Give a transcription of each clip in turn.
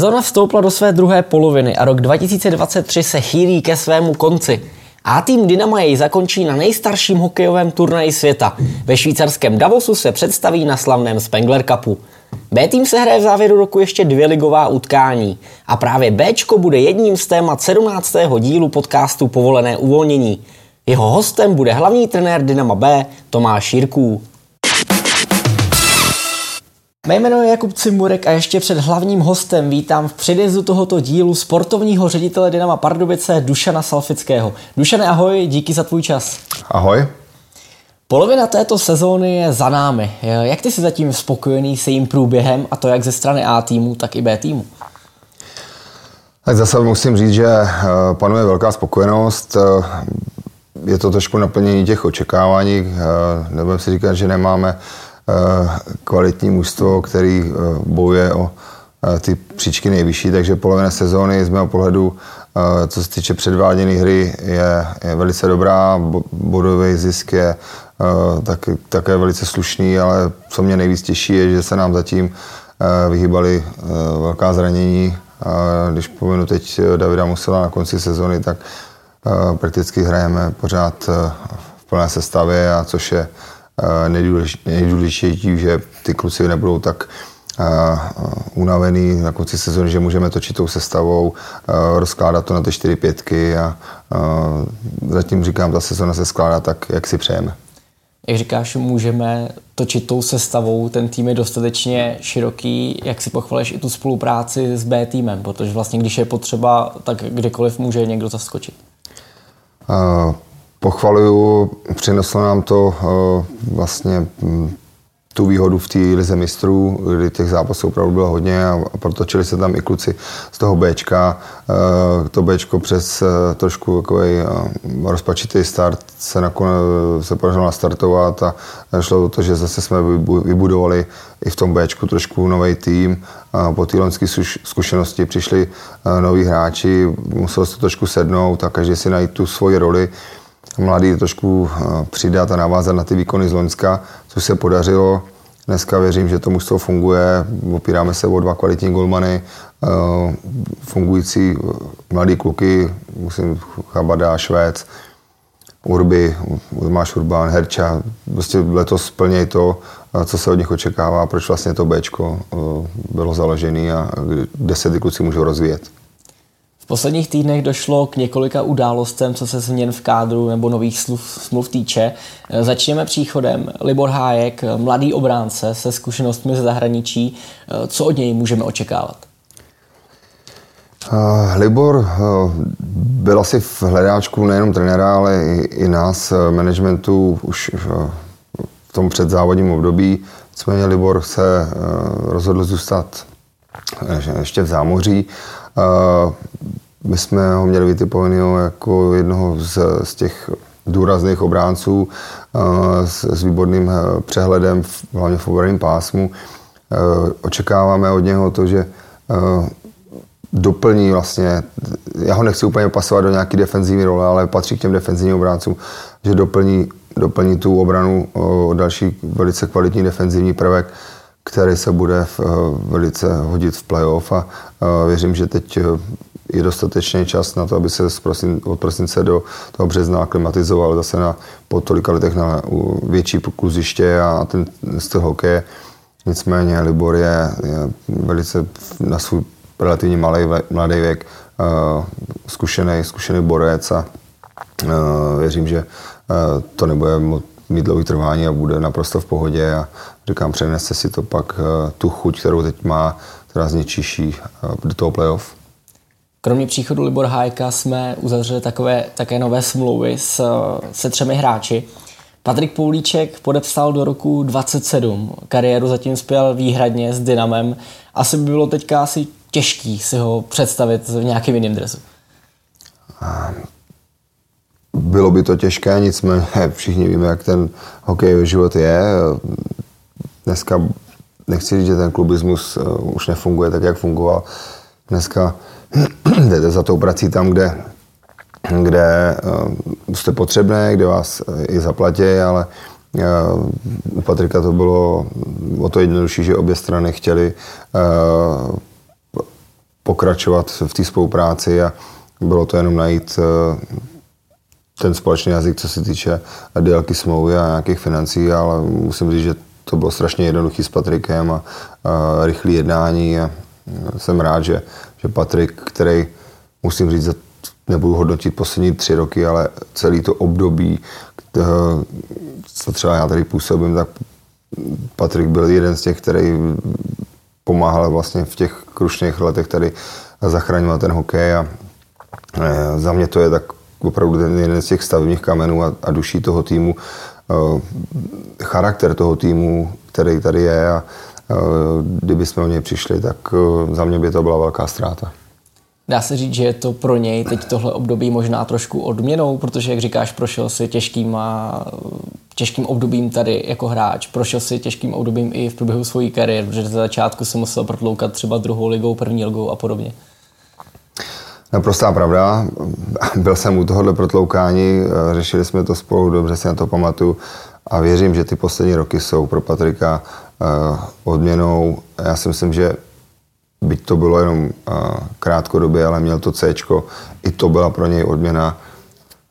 Sezona vstoupila do své druhé poloviny a rok 2023 se chýlí ke svému konci. A tým Dynama jej zakončí na nejstarším hokejovém turnaji světa. Ve švýcarském Davosu se představí na slavném Spengler Cupu. B tým se hraje v závěru roku ještě dvě ligová utkání. A právě Bčko bude jedním z témat 17. dílu podcastu Povolené uvolnění. Jeho hostem bude hlavní trenér Dynama B Tomáš Jirků. Mé jméno je Jakub Cimburek a ještě před hlavním hostem vítám v předjezdu tohoto dílu sportovního ředitele Dynama Pardubice Dušana Salfického. Dušane, ahoj, díky za tvůj čas. Ahoj. Polovina této sezóny je za námi. Jak ty jsi zatím spokojený s jejím průběhem, a to jak ze strany A týmu, tak i B týmu? Tak zase musím říct, že eh, panuje velká spokojenost. Eh, je to trošku naplnění těch očekávání. Eh, nebudem si říkat, že nemáme kvalitní mužstvo, který bojuje o ty příčky nejvyšší, takže polovina sezóny z mého pohledu, co se týče předváděné hry, je, je velice dobrá. Bodový zisk je tak, také velice slušný, ale co mě nejvíc těší je, že se nám zatím vyhýbali velká zranění. Když povinu teď Davida Musela na konci sezóny, tak prakticky hrajeme pořád v plné sestavě, a což je nejdůležitější, že ty kluci nebudou tak unavený na konci sezóny, že můžeme točit tou sestavou, rozkládat to na ty čtyři pětky a zatím říkám, ta sezóna se skládá tak, jak si přejeme. Jak říkáš, můžeme točit tou sestavou, ten tým je dostatečně široký, jak si pochvaleš i tu spolupráci s B týmem, protože vlastně když je potřeba, tak kdekoliv může někdo zaskočit. Uh pochvaluju, přineslo nám to uh, vlastně mm, tu výhodu v té lize mistrů, kdy těch zápasů opravdu bylo hodně a, protočili se tam i kluci z toho Bčka. Uh, to Bčko přes uh, trošku takový rozpačitý start se nakonec se podařilo nastartovat a šlo o to, že zase jsme vybudovali i v tom Bčku trošku nový tým. Po té loňské zkušenosti přišli noví hráči, muselo se to trošku sednout a každý si najít tu svoji roli mladý trošku eh, přidat a navázat na ty výkony z Loňska, což se podařilo. Dneska věřím, že to mužstvo funguje, opíráme se o dva kvalitní golmany, eh, fungující eh, mladý kluky, musím Chabada, Švéc, Urby, máš Urbán, Herča, prostě letos plněj to, co se od nich očekává, proč vlastně to Bčko bylo založené a kde se ty kluci můžou rozvíjet posledních týdnech došlo k několika událostem, co se změn v kádru nebo nových smluv, smluv týče. E, začněme příchodem. Libor Hájek, mladý obránce se zkušenostmi ze zahraničí. E, co od něj můžeme očekávat? Uh, Libor byl asi v hledáčku nejenom trenéra, ale i, i nás, managementu, už v tom předzávodním období. Nicméně Libor se rozhodl zůstat ještě v zámoří. My jsme ho měli vytipovaného jako jednoho z, z těch důrazných obránců s, s výborným eh, přehledem, hlavně v obranném pásmu. Eh, očekáváme od něho to, že eh, doplní vlastně, já ho nechci úplně pasovat do nějaké defenzivní role, ale patří k těm defenzivním obráncům, že doplní, doplní tu obranu o další velice kvalitní defenzivní prvek, který se bude v, velice hodit v playoff a věřím, že teď je dostatečný čas na to, aby se od prosince do toho března aklimatizoval zase na, po tolika letech na větší kluziště a ten styl hokeje. Nicméně Libor je, je velice na svůj relativně malý, mladý věk zkušený, zkušený borec a věřím, že to nebude mít dlouhý trvání a bude naprosto v pohodě a říkám, přenese si to pak uh, tu chuť, kterou teď má, která zničíší uh, do toho playoff. Kromě příchodu Libor Hájka jsme uzavřeli takové, také nové smlouvy s, se třemi hráči. Patrik Poulíček podepsal do roku 27. Kariéru zatím spěl výhradně s Dynamem. Asi by bylo teďka asi těžký si ho představit v nějakém jiném dresu. Bylo by to těžké, nicméně všichni víme, jak ten hokejový život je. Dneska nechci říct, že ten klubismus eh, už nefunguje tak, jak fungoval. Dneska jdete za tou prací tam, kde, kde uh, jste potřebné, kde vás uh, i zaplatí, ale u Patrika to bylo o to jednodušší, že obě strany chtěli uh, pokračovat v té spolupráci a bylo to jenom najít ten společný jazyk, co se týče délky smlouvy a nějakých financí, ale musím říct, že to bylo strašně jednoduchý s Patrikem a, a rychlý jednání a jsem rád, že, že Patrik, který musím říct, nebudu hodnotit poslední tři roky, ale celý to období, co třeba já tady působím, tak Patrik byl jeden z těch, který pomáhal vlastně v těch krušných letech tady zachraňovat ten hokej a e, za mě to je tak opravdu ten jeden z těch stavních kamenů a, a duší toho týmu, e, charakter toho týmu, který tady je a e, kdyby jsme o něj přišli, tak za mě by to byla velká ztráta. Dá se říct, že je to pro něj teď tohle období možná trošku odměnou, protože, jak říkáš, prošel si těžkým, a, těžkým obdobím tady jako hráč, prošel si těžkým obdobím i v průběhu své kariéry, protože za začátku se musel protloukat třeba druhou ligou, první ligou a podobně. Naprostá pravda. Byl jsem u tohohle protloukání, řešili jsme to spolu, dobře si na to pamatuju a věřím, že ty poslední roky jsou pro Patrika eh, odměnou. Já si myslím, že byť to bylo jenom krátkodobě, ale měl to C, i to byla pro něj odměna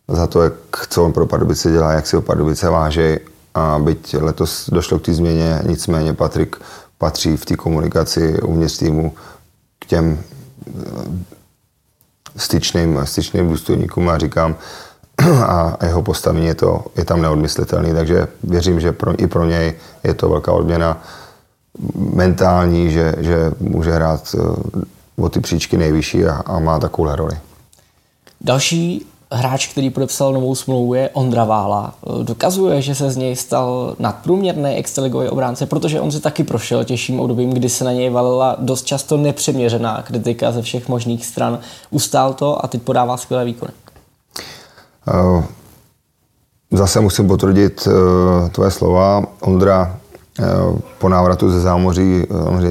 za to, jak, co on pro Pardubice dělá, jak si o Pardubice váží. A byť letos došlo k té změně, nicméně Patrik patří v té komunikaci uvnitř týmu k těm styčným, styčným důstojníkům a říkám, a jeho postavení je, to, je tam neodmyslitelný, takže věřím, že pro, i pro něj je to velká odměna mentální, že, že může hrát eh, o ty příčky nejvyšší a, a má takovou roli. Další hráč, který podepsal novou smlouvu, je Ondra Vála. Dokazuje, že se z něj stal nadprůměrný extraligový obránce, protože on si taky prošel těžším obdobím, kdy se na něj valila dost často nepřeměřená kritika ze všech možných stran. Ustál to a teď podává skvělé výkony. Uh, zase musím potvrdit uh, tvoje slova. Ondra po návratu ze zámoří,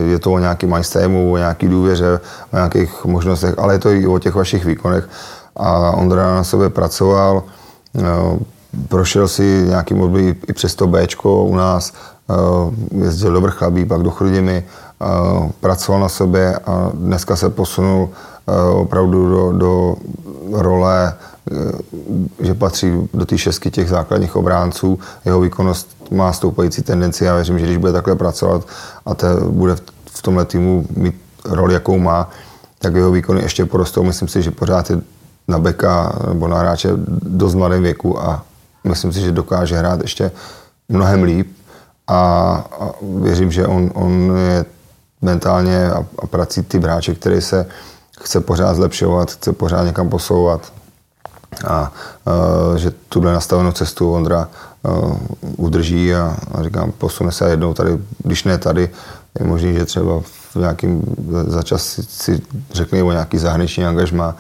je to o nějaký majstému, o nějaký důvěře, o nějakých možnostech, ale je to i o těch vašich výkonech. A Ondra na sebe pracoval, prošel si nějakým období i přes to Bčko u nás, jezdil do Vrchlabí, pak do Chrudimy, pracoval na sobě a dneska se posunul opravdu do, do role Eh, že patří do té šestky těch základních obránců. Jeho výkonnost má stoupající tendenci. Já věřím, že když bude takhle pracovat a te, bude v tomhle týmu mít roli, jakou má, tak jeho výkony ještě porostou. Myslím si, že pořád je na beka nebo na hráče dost mladém věku a myslím si, že dokáže hrát ještě mnohem líp a, a věřím, že on, on je mentálně a, a prací ty hráče, který se chce pořád zlepšovat, chce pořád někam posouvat a že tuhle nastavenou cestu Ondra udrží a, a říkám, posune se jednou tady, když ne tady, je možný, že třeba v nějakým, za čas si, si řekne o nějaký zahraniční angažma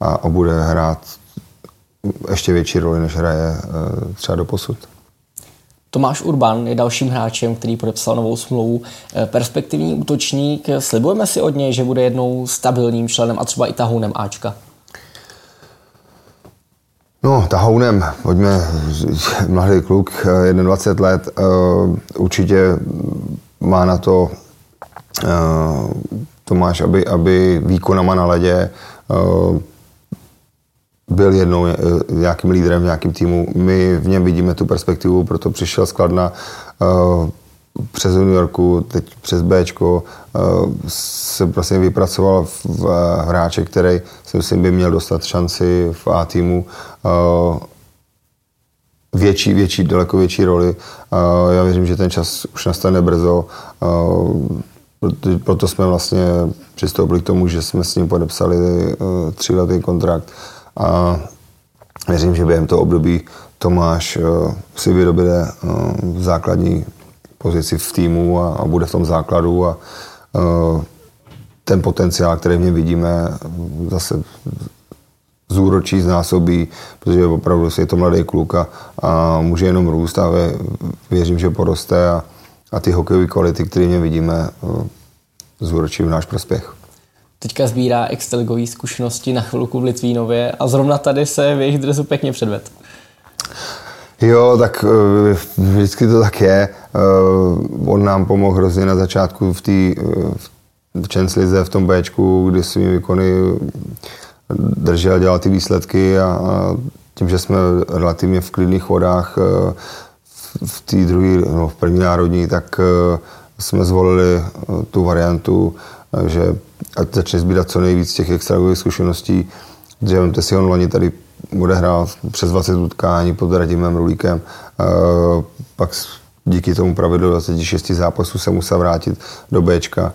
a, a bude hrát ještě větší roli, než hraje třeba do posud. Tomáš Urban je dalším hráčem, který podepsal novou smlouvu. E, perspektivní útočník, slibujeme si od něj, že bude jednou stabilním členem a třeba i tahounem Ačka. No, tahounem, pojďme, mladý kluk, 21 let, eh, určitě má na to eh, Tomáš, aby, aby výkonama na ledě eh, byl jednou nějakým lídrem v nějakým týmu. My v něm vidíme tu perspektivu, proto přišel skladna přes New Yorku, teď přes B, eh, se vlastně vypracoval v hráče, který si myslím by měl dostat šanci v A týmu eh, větší, větší, daleko větší roli. Eh, já věřím, že ten čas už nastane brzo. Proto jsme vlastně přistoupili k tomu, že jsme s ním podepsali tříletý kontrakt. A věřím, že během toho období Tomáš si vyrobile základní pozici v týmu a, a bude v tom základu a uh, ten potenciál, který v něm vidíme, zase zúročí, znásobí, protože opravdu je to mladý kluk a, a může jenom růst a vě, věřím, že poroste a, a ty hokejové kvality, které v něm vidíme, zúročí v náš prospěch. Teďka sbírá extraligové zkušenosti na chvilku v Litvínově a zrovna tady se v jejich dresu pěkně předved. Jo, tak eh, vždycky to tak je. Eh, on nám pomohl hrozně na začátku v té v Champions League v tom Bčku, kdy svými výkony držel, dělal ty výsledky a, tím, že jsme relativně v klidných vodách eh, v té druhé, no, v první národní, tak eh, jsme zvolili eh, tu variantu, že ať začne sbírat co nejvíc těch extragových zkušeností, že vemte si, on loni tady bude hrát přes 20 utkání pod Radimem Rulíkem, pak díky tomu pravidlu 26 zápasů se musel vrátit do Bčka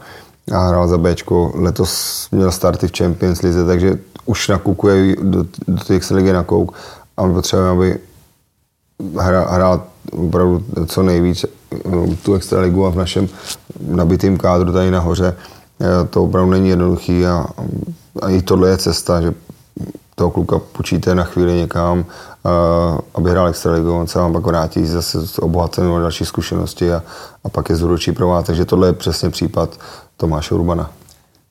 a hrál za Bčko. Letos měl starty v Champions League, takže už nakukuje do, do té extraligy na kouk. A my potřebujeme, aby hrál, hrál opravdu co nejvíc eh, tu extraligu a v našem nabitém kádru tady nahoře. eh, to opravdu není jednoduchý a, a i tohle je cesta, že toho kluka počíte na chvíli někam, uh, aby hrál extraligu, on se vám pak vrátí zase s obohacenou další zkušenosti a, a pak je zúročí pro vás. Takže tohle je přesně případ Tomáše Urbana.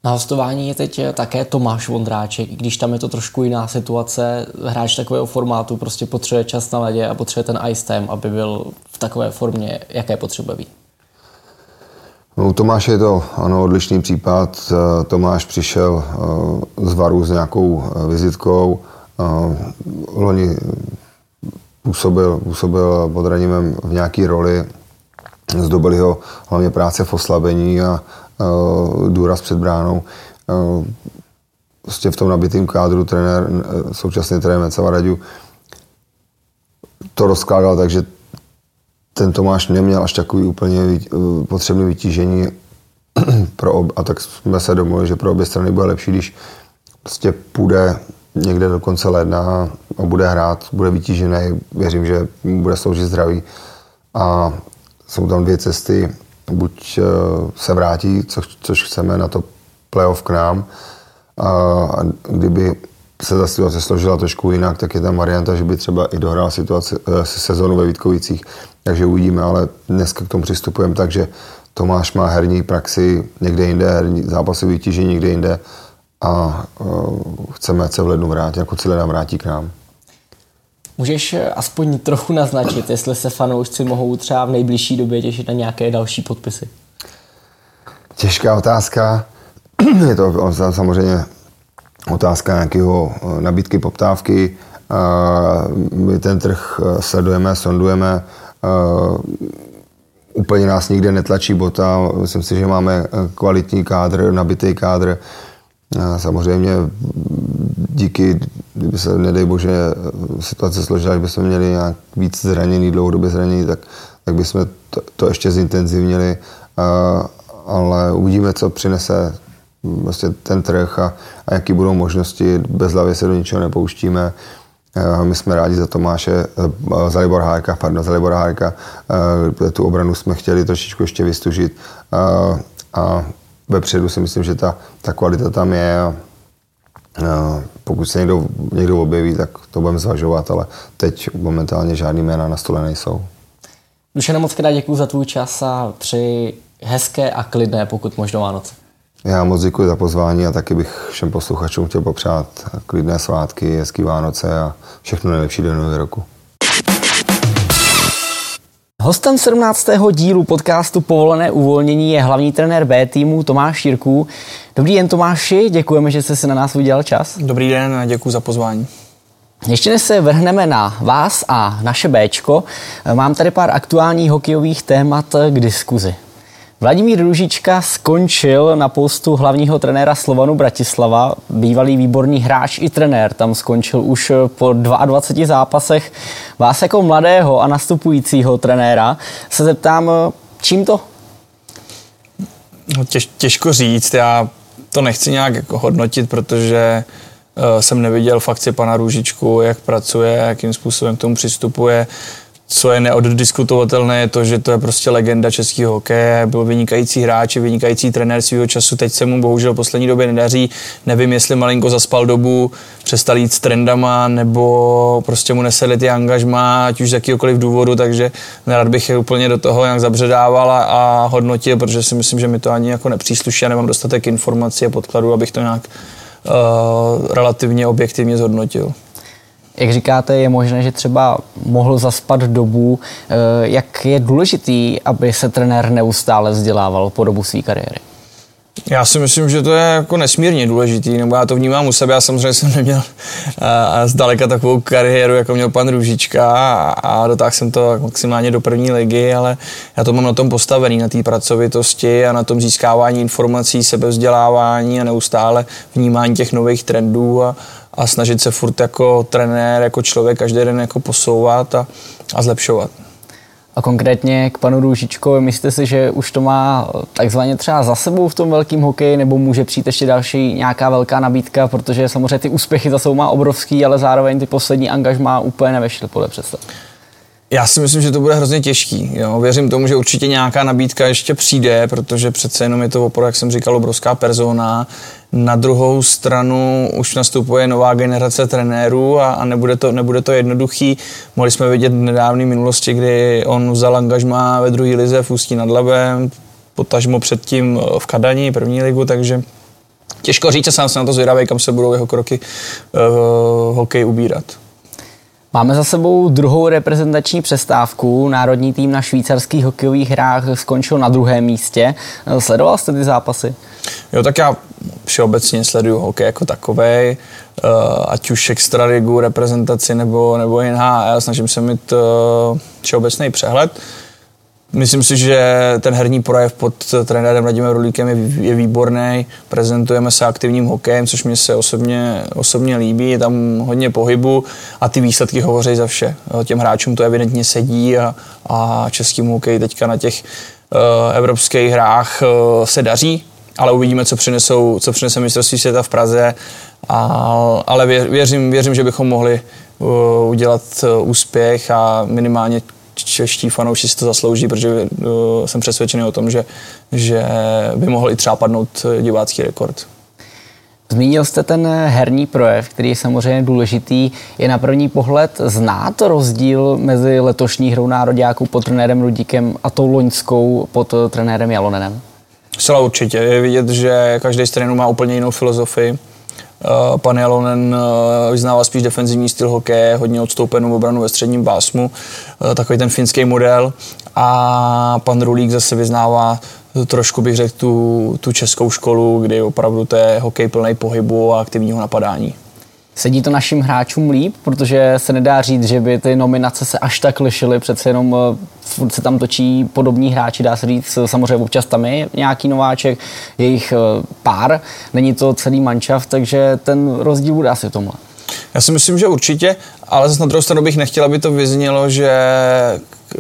Na hostování je teď také Tomáš Vondráček, i když tam je to trošku jiná situace. Hráč takového formátu prostě potřebuje čas na ledě a potřebuje ten ice time, aby byl v takové formě, jaké potřebuje být. No, Tomáš je to ano, odlišný případ. Tomáš přišel eh, z Varu s nějakou eh, vizitkou. Eh, loni působil, působil pod Ranimem v nějaké roli. Zdobili ho hlavně práce v oslabení a Eh, důraz před bránou. Eh, prostě v tom nabitém kádru trenér, eh, současný trenér Mecava Radiu to rozkládal tak, že ten Tomáš neměl až takový úplně potřebný vytížení pro ob, a tak jsme se domluvili, že pro obě strany bude lepší, když prostě půjde někde do konce ledna a bude hrát, bude vytížený, věřím, že bude sloužit zdraví. A jsou tam dvě cesty, buď eh, se vrátí, což, což chceme na to playoff k nám, a kdyby se ta situace složila trošku jinak, tak je tam varianta, že by třeba i dohrál situaci, eh, sezonu ve Vítkovicích, takže uvidíme, ale dneska k tomu přistupujeme tak, že Tomáš má herní praxi někde jinde, herní zápasy vytížení někde jinde a uh, chceme, se v lednu vrátí, jako celé nám vrátí k nám. Můžeš eh, aspoň trochu naznačit, jestli se fanoušci mohou třeba v nejbližší době těšit na nějaké další podpisy? Těžká otázka. Je to samozřejmě otázka nějakého eh, nabídky, poptávky. My ten trh eh, sledujeme, sondujeme. Úplně nás nikde netlačí bota. Myslím si, že máme kvalitní kádr, nabitý kádr. Samozřejmě díky, kdyby se, nedej bože, situace složila, že bychom měli nějak víc zraněný, dlouhodobě zraněný, tak, tak bychom to, to ještě zintenzivnili, ale uvidíme, co přinese vlastně ten trh a, a jaký budou možnosti. Bez hlavy se do ničeho nepouštíme. My jsme rádi za Tomáše, za Libor Hárka, pardon, za Libor Hárka. Tu obranu jsme chtěli trošičku ještě vystužit a vepředu si myslím, že ta, ta kvalita tam je a, a pokud se někdo, někdo objeví, tak to budeme zvažovat, ale teď momentálně žádný jména na stole nejsou. Dušene, moc krát děkuji za tvůj čas a při hezké a klidné, pokud možno Vánoce. Já moc děkuji za pozvání a taky bych všem posluchačům chtěl popřát klidné svátky, hezký Vánoce a všechno nejlepší do nového roku. Hostem 17. dílu podcastu Povolené uvolnění je hlavní trenér B týmu Tomáš Jirků. Dobrý den Tomáši, děkujeme, že jste si na nás udělal čas. Dobrý den a děkuji za pozvání. Ještě než se vrhneme na vás a naše Bčko, mám tady pár aktuálních hokejových témat k diskuzi. Vladimír Ružička skončil na postu hlavního trenéra Slovanu Bratislava. Bývalý výborný hráč i trenér tam skončil už po 22 zápasech. Vás jako mladého a nastupujícího trenéra se zeptám, čím to? No, těž, těžko říct, já to nechci nějak jako hodnotit, protože uh, jsem neviděl fakci pana Růžičku, jak pracuje, jakým způsobem k tomu přistupuje co je neoddiskutovatelné, je to, že to je prostě legenda českého hokeje, byl vynikající hráč, vynikající trenér svého času, teď se mu bohužel v poslední době nedaří, nevím, jestli malinko zaspal dobu, přestal jít s trendama, nebo prostě mu nesedly ty angažma, ať už z jakýkoliv důvodu, takže nerad bych je úplně do toho nějak zabředával a, a hodnotil, protože si myslím, že mi to ani jako nepřísluší, já nemám dostatek informací a podkladů, abych to nějak uh, relativně objektivně zhodnotil. Jak říkáte, je možné, že třeba mohl zaspat dobu. Eh, jak je důležitý, aby se trenér neustále vzdělával po dobu své kariéry? Já si myslím, že to je jako nesmírně důležitý, nebo já to vnímám u sebe, já samozřejmě jsem neměl a, zdaleka takovou kariéru, jako měl pan Růžička a, a dotáhl jsem to maximálně do první ligy, ale já to mám na tom postavený, na té pracovitosti a na tom získávání informací, sebevzdělávání a neustále vnímání těch nových trendů a, a snažit se furt jako trenér, jako člověk každý den jako posouvat a, a zlepšovat. A konkrétně k panu Růžičkovi, myslíte si, že už to má takzvaně třeba za sebou v tom velkém hokeji, nebo může přijít ještě další nějaká velká nabídka, protože samozřejmě ty úspěchy za sebou má obrovský, ale zároveň ty poslední angažmá úplně nevešly podle představ. Já si myslím, že to bude hrozně těžký. Jo. Věřím tomu, že určitě nějaká nabídka ještě přijde, protože přece jenom je to opravdu, jak jsem říkal, obrovská persona. Na druhou stranu už nastupuje nová generace trenérů a, a nebude, to, nebude to jednoduchý. Mohli jsme vidět v nedávné minulosti, kdy on vzal angažma ve druhé lize v Ústí nad Labem, potažmo předtím v Kadani, první ligu, takže těžko říct, sám se na to zvědavý, kam se budou jeho kroky uh, hokej ubírat. Máme za sebou druhou reprezentační přestávku. Národní tým na švýcarských hokejových hrách skončil na druhém místě. Sledoval jste ty zápasy? Jo, tak já všeobecně sleduju hokej jako takový, uh, ať už extraligu, reprezentaci nebo, nebo NHL. Snažím se mít uh, všeobecný přehled. Myslím si, že ten herní projev pod trenérem Radimem Rulíkem je, je výborný. Prezentujeme se aktivním hokejem, což mě se osobně, osobně líbí. Je tam hodně pohybu a ty výsledky hovoří za vše. Těm hráčům to evidentně sedí a, a českým hokej teďka na těch uh, evropských hrách uh, se daří, ale uvidíme, co přinesou, co přinese mistrovství světa v Praze. A, ale věřím, věřím, že bychom mohli uh, udělat uh, úspěch a minimálně čeští fanoušci si to zaslouží, protože uh, jsem přesvědčený o tom, že, že by mohl i třeba padnout divácký rekord. Zmínil jste ten herní projev, který je samozřejmě důležitý. Je na první pohled znát rozdíl mezi letošní hrou nároďáků pod trenérem Rudíkem a tou loňskou pod trenérem Jalonenem? Zcela určitě. Je vidět, že každý z trenérů má úplně jinou filozofii. Uh, pan Jalonen uh, vyznává spíš defenzivní styl hokeje, hodně odstoupenou obranu ve středním pásmu, uh, takový ten finský model. A pan Rulík zase vyznává trošku bych řekl tu, tu českou školu, kdy opravdu to je hokej plný pohybu a aktivního napadání. Sedí to našim hráčům líp, protože se nedá říct, že by ty nominace se až tak lišily, přece jenom eh, se tam točí podobní hráči, dá se říct, samozřejmě občas tam je nějaký nováček, jejich eh, pár, není to celý mančav, takže ten rozdíl bude asi v tomhle. Já si myslím, že určitě, ale zase na druhou stranu bych nechtěl, aby to vyznělo, že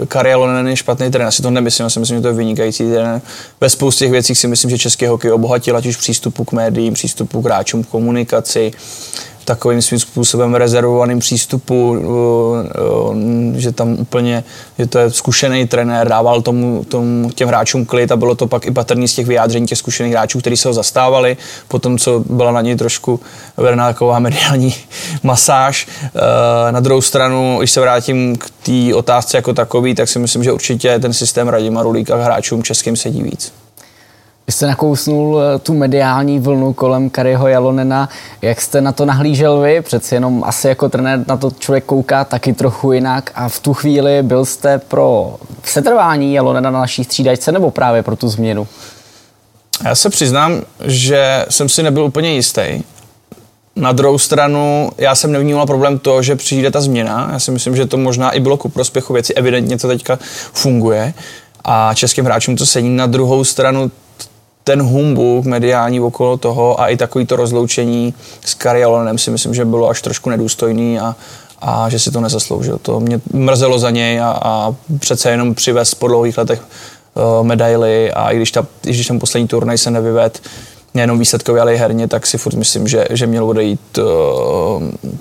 Kari Alonen je špatný trenér. Já si to nemyslím, já si myslím, že to je vynikající trenér. Ve spoustě těch věcí si myslím, že český hokej obohatil, ať už přístupu k médiím, přístupu k hráčům, komunikaci, takovým svým způsobem rezervovaným přístupu, že tam úplně, že to je zkušený trenér, dával tomu, tomu těm hráčům klid a bylo to pak i patrný z těch vyjádření těch zkušených hráčů, kteří se ho zastávali, potom co byla na něj trošku vedená taková mediální masáž. Na druhou stranu, když se vrátím k té otázce jako takový, tak si myslím, že určitě ten systém Radima Rulíka hráčům českým sedí víc. Vy jste nakousnul eh, tu mediální vlnu kolem Kariho Jalonena. Jak jste na to nahlížel vy? Přeci jenom asi jako trenér na to člověk kouká taky trochu jinak. A v tu chvíli byl jste pro setrvání Jalonena na naší střídačce nebo právě pro tu změnu? Já se přiznám, že jsem si nebyl úplně jistý. Na druhou stranu, já jsem nevnímal problém to, že přijde ta změna. Já si myslím, že to možná i bylo ku prospěchu věci. Evidentně to teďka funguje a českým hráčům to sedí. Na druhou stranu ten humbuk mediální okolo toho a i takový to rozloučení s Karialonem si myslím, že bylo až trošku nedůstojný a, a že si to nezasloužil. To mě mrzelo za něj a, a přece jenom přivez po dlouhých letech uh, medaily a i když, ta, i když ten poslední turnaj se nevyved, nejenom výsledkově, ale i herně, tak si furt myslím, že, že měl odejít uh,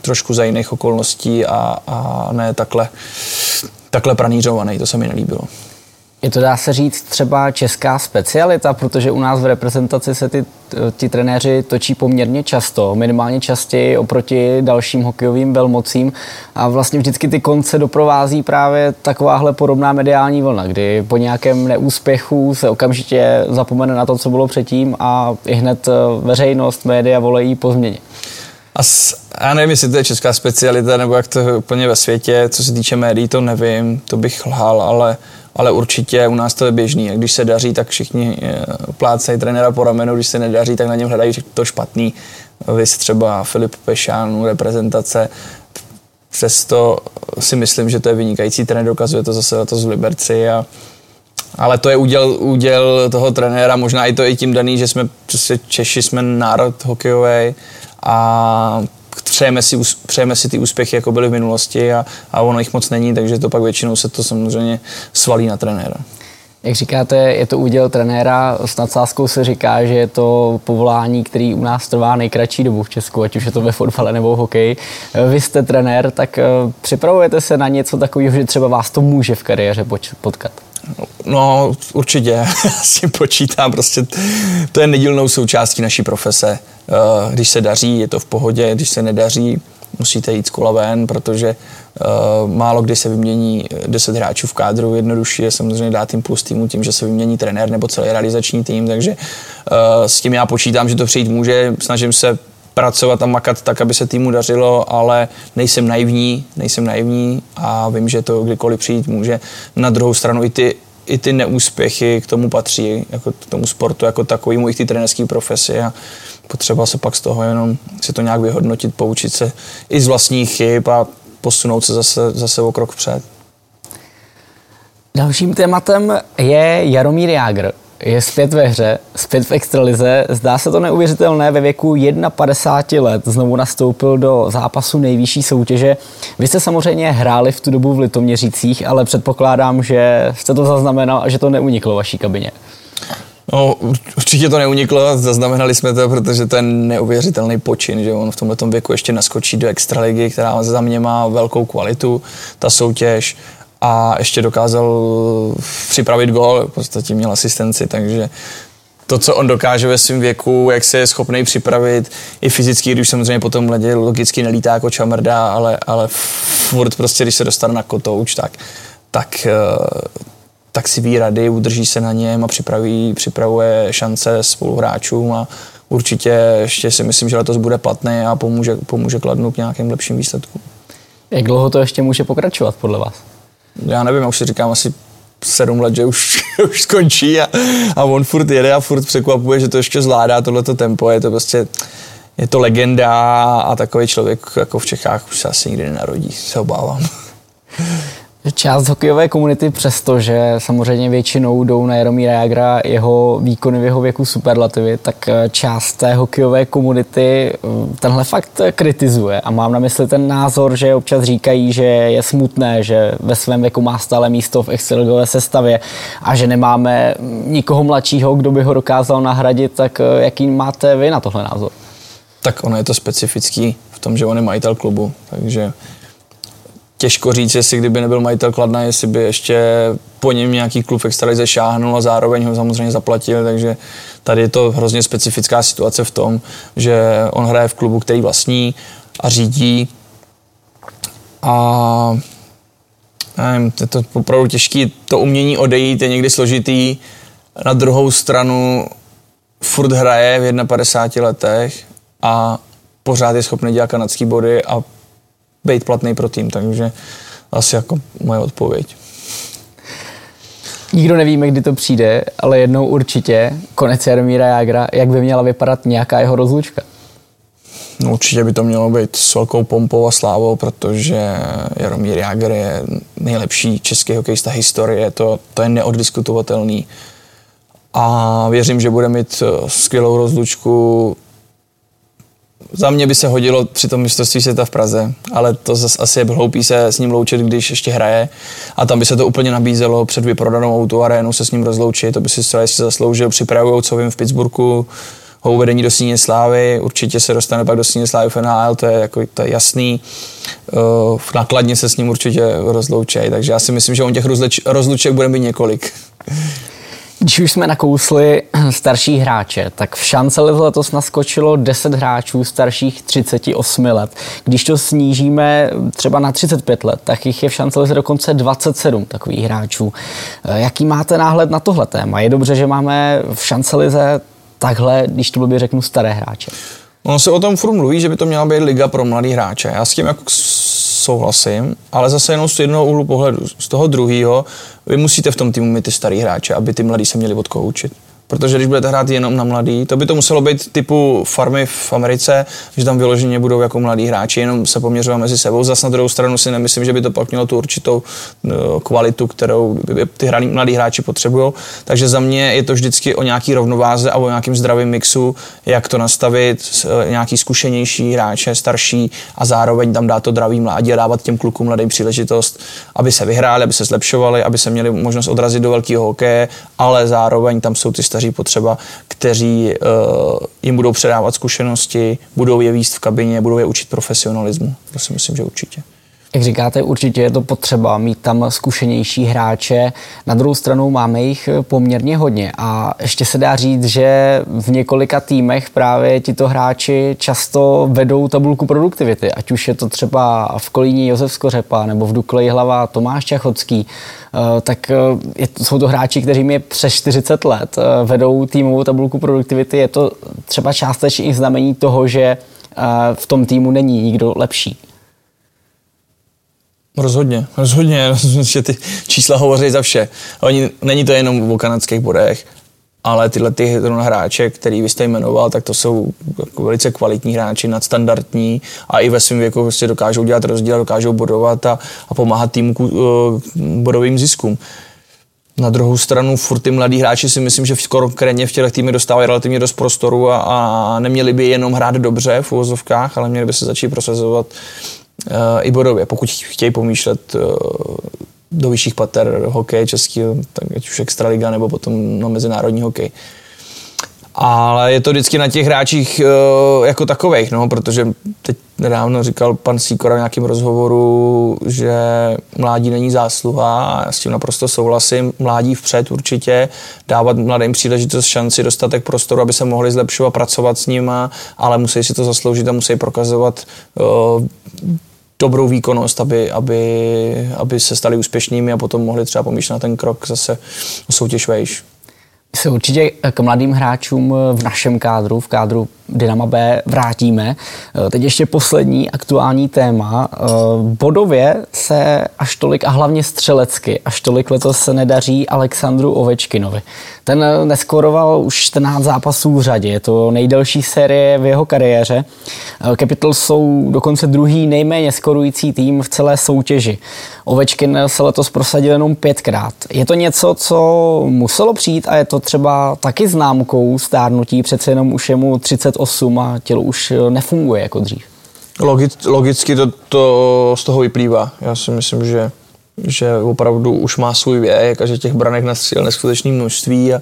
trošku za jiných okolností a, a ne takhle, takhle pranířovaný, to se mi nelíbilo. Je to, dá se říct, třeba česká specialita, protože u nás v reprezentaci se ty, ti trenéři točí poměrně často, minimálně častěji oproti dalším hokejovým velmocím a vlastně vždycky ty konce doprovází právě takováhle podobná mediální vlna, kdy po nějakém neúspěchu se okamžitě zapomene na to, co bylo předtím a i hned eh, veřejnost, média volejí po změně. A s, já nevím, jestli to je česká specialita, nebo jak to úplně ve světě, co se týče médií, to nevím, to bych lhal, ale ale určitě u nás to je běžný. A když se daří, tak všichni eh, plácají trenéra po ramenu, když se nedaří, tak na něm hledají to špatný. Vy třeba Filip Pešán, reprezentace, přesto si myslím, že to je vynikající trenér, dokazuje to zase to z Liberci. A ale to je úděl, úděl toho trenéra, možná i to i tím daný, že jsme prostě Češi, jsme národ hokejový a přejeme si, přejeme si ty úspěchy, jako byly v minulosti a, a ono jich moc není, takže to pak většinou se to samozřejmě svalí na trenéra. Jak říkáte, je to úděl trenéra, s nadsázkou se říká, že je to povolání, který u nás trvá nejkratší dobu v Česku, ať už je to ve fotbale nebo v hokeji. Vy jste trenér, tak eh, připravujete se na něco takového, že třeba vás to může v kariéře potkat? No, určitě, já s tím počítám, prostě to je nedílnou součástí naší profese. Eh, když se daří, je to v pohodě, když se nedaří, musíte jít z kola ven, protože uh, málo kdy se vymění 10 hráčů v kádru, jednodušší je samozřejmě dát impuls týmu tím, že se vymění trenér nebo celý realizační tým, takže uh, s tím já počítám, že to přijít může, snažím se pracovat a makat tak, aby se týmu dařilo, ale nejsem naivní, nejsem naivní a vím, že to kdykoliv přijít může. Na druhou stranu i ty i ty neúspěchy k tomu patří, jako k tomu sportu jako takovýmu, i ty trenerské profesi a potřeba se pak z toho jenom si to nějak vyhodnotit, poučit se i z vlastních chyb a posunout se zase, zase o krok před. Dalším tématem je Jaromír Jágr je zpět ve hře, zpět v extralize. Zdá se to neuvěřitelné, ve věku 51 let znovu nastoupil do zápasu nejvyšší soutěže. Vy jste samozřejmě hráli v tu dobu v Litoměřících, ale předpokládám, že jste to zaznamenal a že to neuniklo vaší kabině. No, určitě to neuniklo, zaznamenali jsme to, protože to je neuvěřitelný počin, že on v tomto věku ještě naskočí do extraligy, která za mě má velkou kvalitu, ta soutěž a ještě dokázal připravit gol, v podstatě měl asistenci, takže to, co on dokáže ve svém věku, jak se je schopný připravit, i fyzicky, když samozřejmě potom ledě logicky nelítá jako čamrda, ale, ale furt prostě, když se dostane na kotouč, tak, tak, eh, tak si ví rady, udrží se na něm a připraví, připravuje šance spoluhráčům a určitě ještě si myslím, že letos bude platný a pomůže, pomůže Kladnu k nějakým lepším výsledkům. Jak dlouho to ještě může pokračovat podle vás? Já nevím, já už si říkám asi sedm let, že už, už skončí a, a on furt jede a furt překvapuje, že to ještě zvládá tohleto tempo, je to prostě je to legenda a takový člověk jako v Čechách už se asi nikdy nenarodí, se obávám. Část hokejové komunity, přestože samozřejmě většinou jdou na Jaromíra Jagra jeho výkony v jeho věku superlativy, tak eh, část té hokejové komunity eh, tenhle fakt kritizuje. A mám na mysli ten názor, že občas říkají, že je smutné, že ve svém věku má stále místo v extraligové sestavě a že nemáme nikoho mladšího, kdo by ho dokázal nahradit. Tak eh, jaký máte vy na tohle názor? Tak ono je to specifický v tom, že on je majitel klubu, takže těžko říct, jestli kdyby nebyl majitel Kladna, jestli by ještě po něm nějaký klub extralize šáhnul a zároveň ho samozřejmě zaplatil, takže tady je to hrozně specifická situace v tom, že on hraje v klubu, který vlastní a řídí. A nevím, je to opravdu těžké, to umění odejít je někdy složitý, na druhou stranu furt hraje v 51 letech a pořád je schopný dělat kanadský body a být platný pro tým, takže asi jako moje odpověď. Nikdo nevíme, kdy to přijde, ale jednou určitě konec Jaromíra Jágra, jak by měla vypadat nějaká jeho rozlučka? No, určitě by to mělo být s velkou pompou a slávou, protože Jaromír Jágr je nejlepší český hokejista historie, to, to je neoddiskutovatelný. A věřím, že bude mít eh, skvělou rozlučku za mě by se hodilo při tom mistrovství světa v Praze, ale to zase asi je hloupý se s ním loučit, když ještě hraje. A tam by se to úplně nabízelo před vyprodanou auto arénu se s ním rozloučit, to by si zcela jistě zasloužil. Připravují, co vím, v Pittsburghu, ho uvedení do síně slávy, určitě se dostane pak do síně slávy v NHL, to je, jako, to je jasný. V nakladně se s ním určitě rozloučí, takže já si myslím, že on těch rozluček bude mít několik. Když už jsme nakousli starší hráče, tak v šance letos naskočilo 10 hráčů starších 38 let. Když to snížíme třeba na 35 let, tak jich je v šance dokonce 27 takových hráčů. Eh, jaký máte náhled na tohle téma? Je dobře, že máme v šance takhle, když to blbě řeknu, staré hráče? Ono se o tom furt mluví, že by to měla být liga pro mladý hráče. Já s tím jako souhlasím, ale zase jenom z jednoho úhlu pohledu. Z toho druhého, vy musíte v tom týmu mít ty starý hráče, aby ty mladí se měli od koho učit. Protože když budete hrát jenom na mladý, to by to muselo být typu farmy v Americe, že tam vyloženě budou jako mladí hráči, jenom se poměřovat mezi sebou. Zase na druhou stranu si nemyslím, že by to pak mělo tu určitou no, kvalitu, kterou ty hraní, mladí hráči potřebují. Takže za mě je to vždycky o nějaký rovnováze a o nějakým zdravém mixu, jak to nastavit, e, nějaký zkušenější hráče, starší a zároveň tam dát to zdravý mládí a dávat těm klukům mladým příležitost, aby se vyhráli, aby se zlepšovali, aby se měli možnost odrazit do velkého hokeje, ale zároveň tam jsou ty staří staří potřeba, kteří uh, jim budou předávat zkušenosti, budou je výst v kabině, budou je učit profesionalismu. To si myslím, že určitě. Jak říkáte, určitě je to potřeba mít tam zkušenější hráče. Na druhou stranu máme jich poměrně hodně a ještě se dá říct, že v několika týmech právě tito hráči často vedou tabulku produktivity, ať už je to třeba v Kolíně Josef Skořepa nebo v Dukleji hlava Tomáš Čachocký, eh, tak eh, jsou to hráči, kteří mi přes 40 let eh, vedou týmovou tabulku produktivity. Je to třeba částečně i znamení toho, že v tom týmu není nikdo lepší. Rozhodně, rozhodně, že ty čísla hovoří za vše. Oni, není to jenom o kanadských bodech, ale tyhle ty hráče, který vy jste jmenoval, tak to jsou jako velice kvalitní hráči, nadstandardní a i ve svém věku prostě dokážou dělat rozdíl, dokážou bodovat a, a pomáhat týmu k uh, bodovým ziskům. Na druhou stranu furt ty mladí hráči si myslím, že skoro kreně v těch týmech dostávají relativně dost prostoru a, a neměli by jenom hrát dobře v uvozovkách, ale měli by se začít prosazovat Eh, i bodově, pokud chtějí pomýšlet eh, do vyšších pater hokej český, tak ať už extraliga nebo potom na mezinárodní hokej. Ale je to vždycky na těch hráčích eh, jako takových, no, protože teď nedávno říkal pan Sýkora v nějakém rozhovoru, že mládí není zásluha a já s tím naprosto souhlasím. Mládí vpřed určitě, dávat mladým příležitost, šanci, dostatek prostoru, aby se mohli zlepšovat, pracovat s nima, ale musí si to zasloužit a musí prokazovat dobrou výkonnost, aby, aby, aby se stali úspěšnými a potom mohli třeba pomýšlet na ten krok zase o soutěž vejš. Se určitě k mladým hráčům v našem kádru, v kádru Dynama B vrátíme. Teď ještě poslední aktuální téma. Bodově se až tolik a hlavně střelecky až tolik letos se nedaří Alexandru Ovečkinovi. Ten neskoroval už 14 zápasů v řadě, je to nejdelší série v jeho kariéře. Capitals jsou dokonce druhý nejméně skorující tým v celé soutěži. Ovečkin se letos prosadil jenom pětkrát. Je to něco, co muselo přijít a je to třeba taky známkou stárnutí, přece jenom už je mu 38 a tělo už nefunguje jako dřív. Logic, logicky to, to z toho vyplývá. Já si myslím, že že opravdu už má svůj věk a že těch branek nastřílel neskutečné množství a,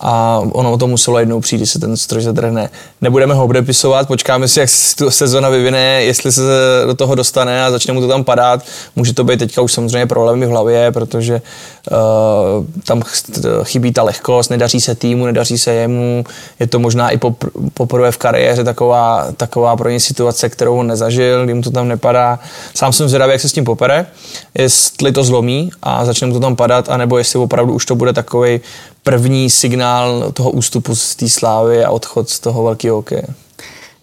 a ono to muselo jednou přijít, když se ten stroj zadrhne. Nebudeme ho odepisovat, počkáme si, jak se sezona vyvine, jestli se do toho dostane a začne mu to tam padat. Může to být teďka už samozřejmě problémy v hlavě, protože uh, tam chybí ta lehkost, nedaří se týmu, nedaří se jemu. Je to možná i popr- poprvé v kariéře taková, taková pro ně situace, kterou on nezažil, kdy mu to tam nepadá. Sám jsem zvědavý, jak se s tím popere, jestli to zlomí a začne mu to tam padat, anebo jestli opravdu už to bude takový první signál toho ústupu z té slávy a odchod z toho velkého hokeje.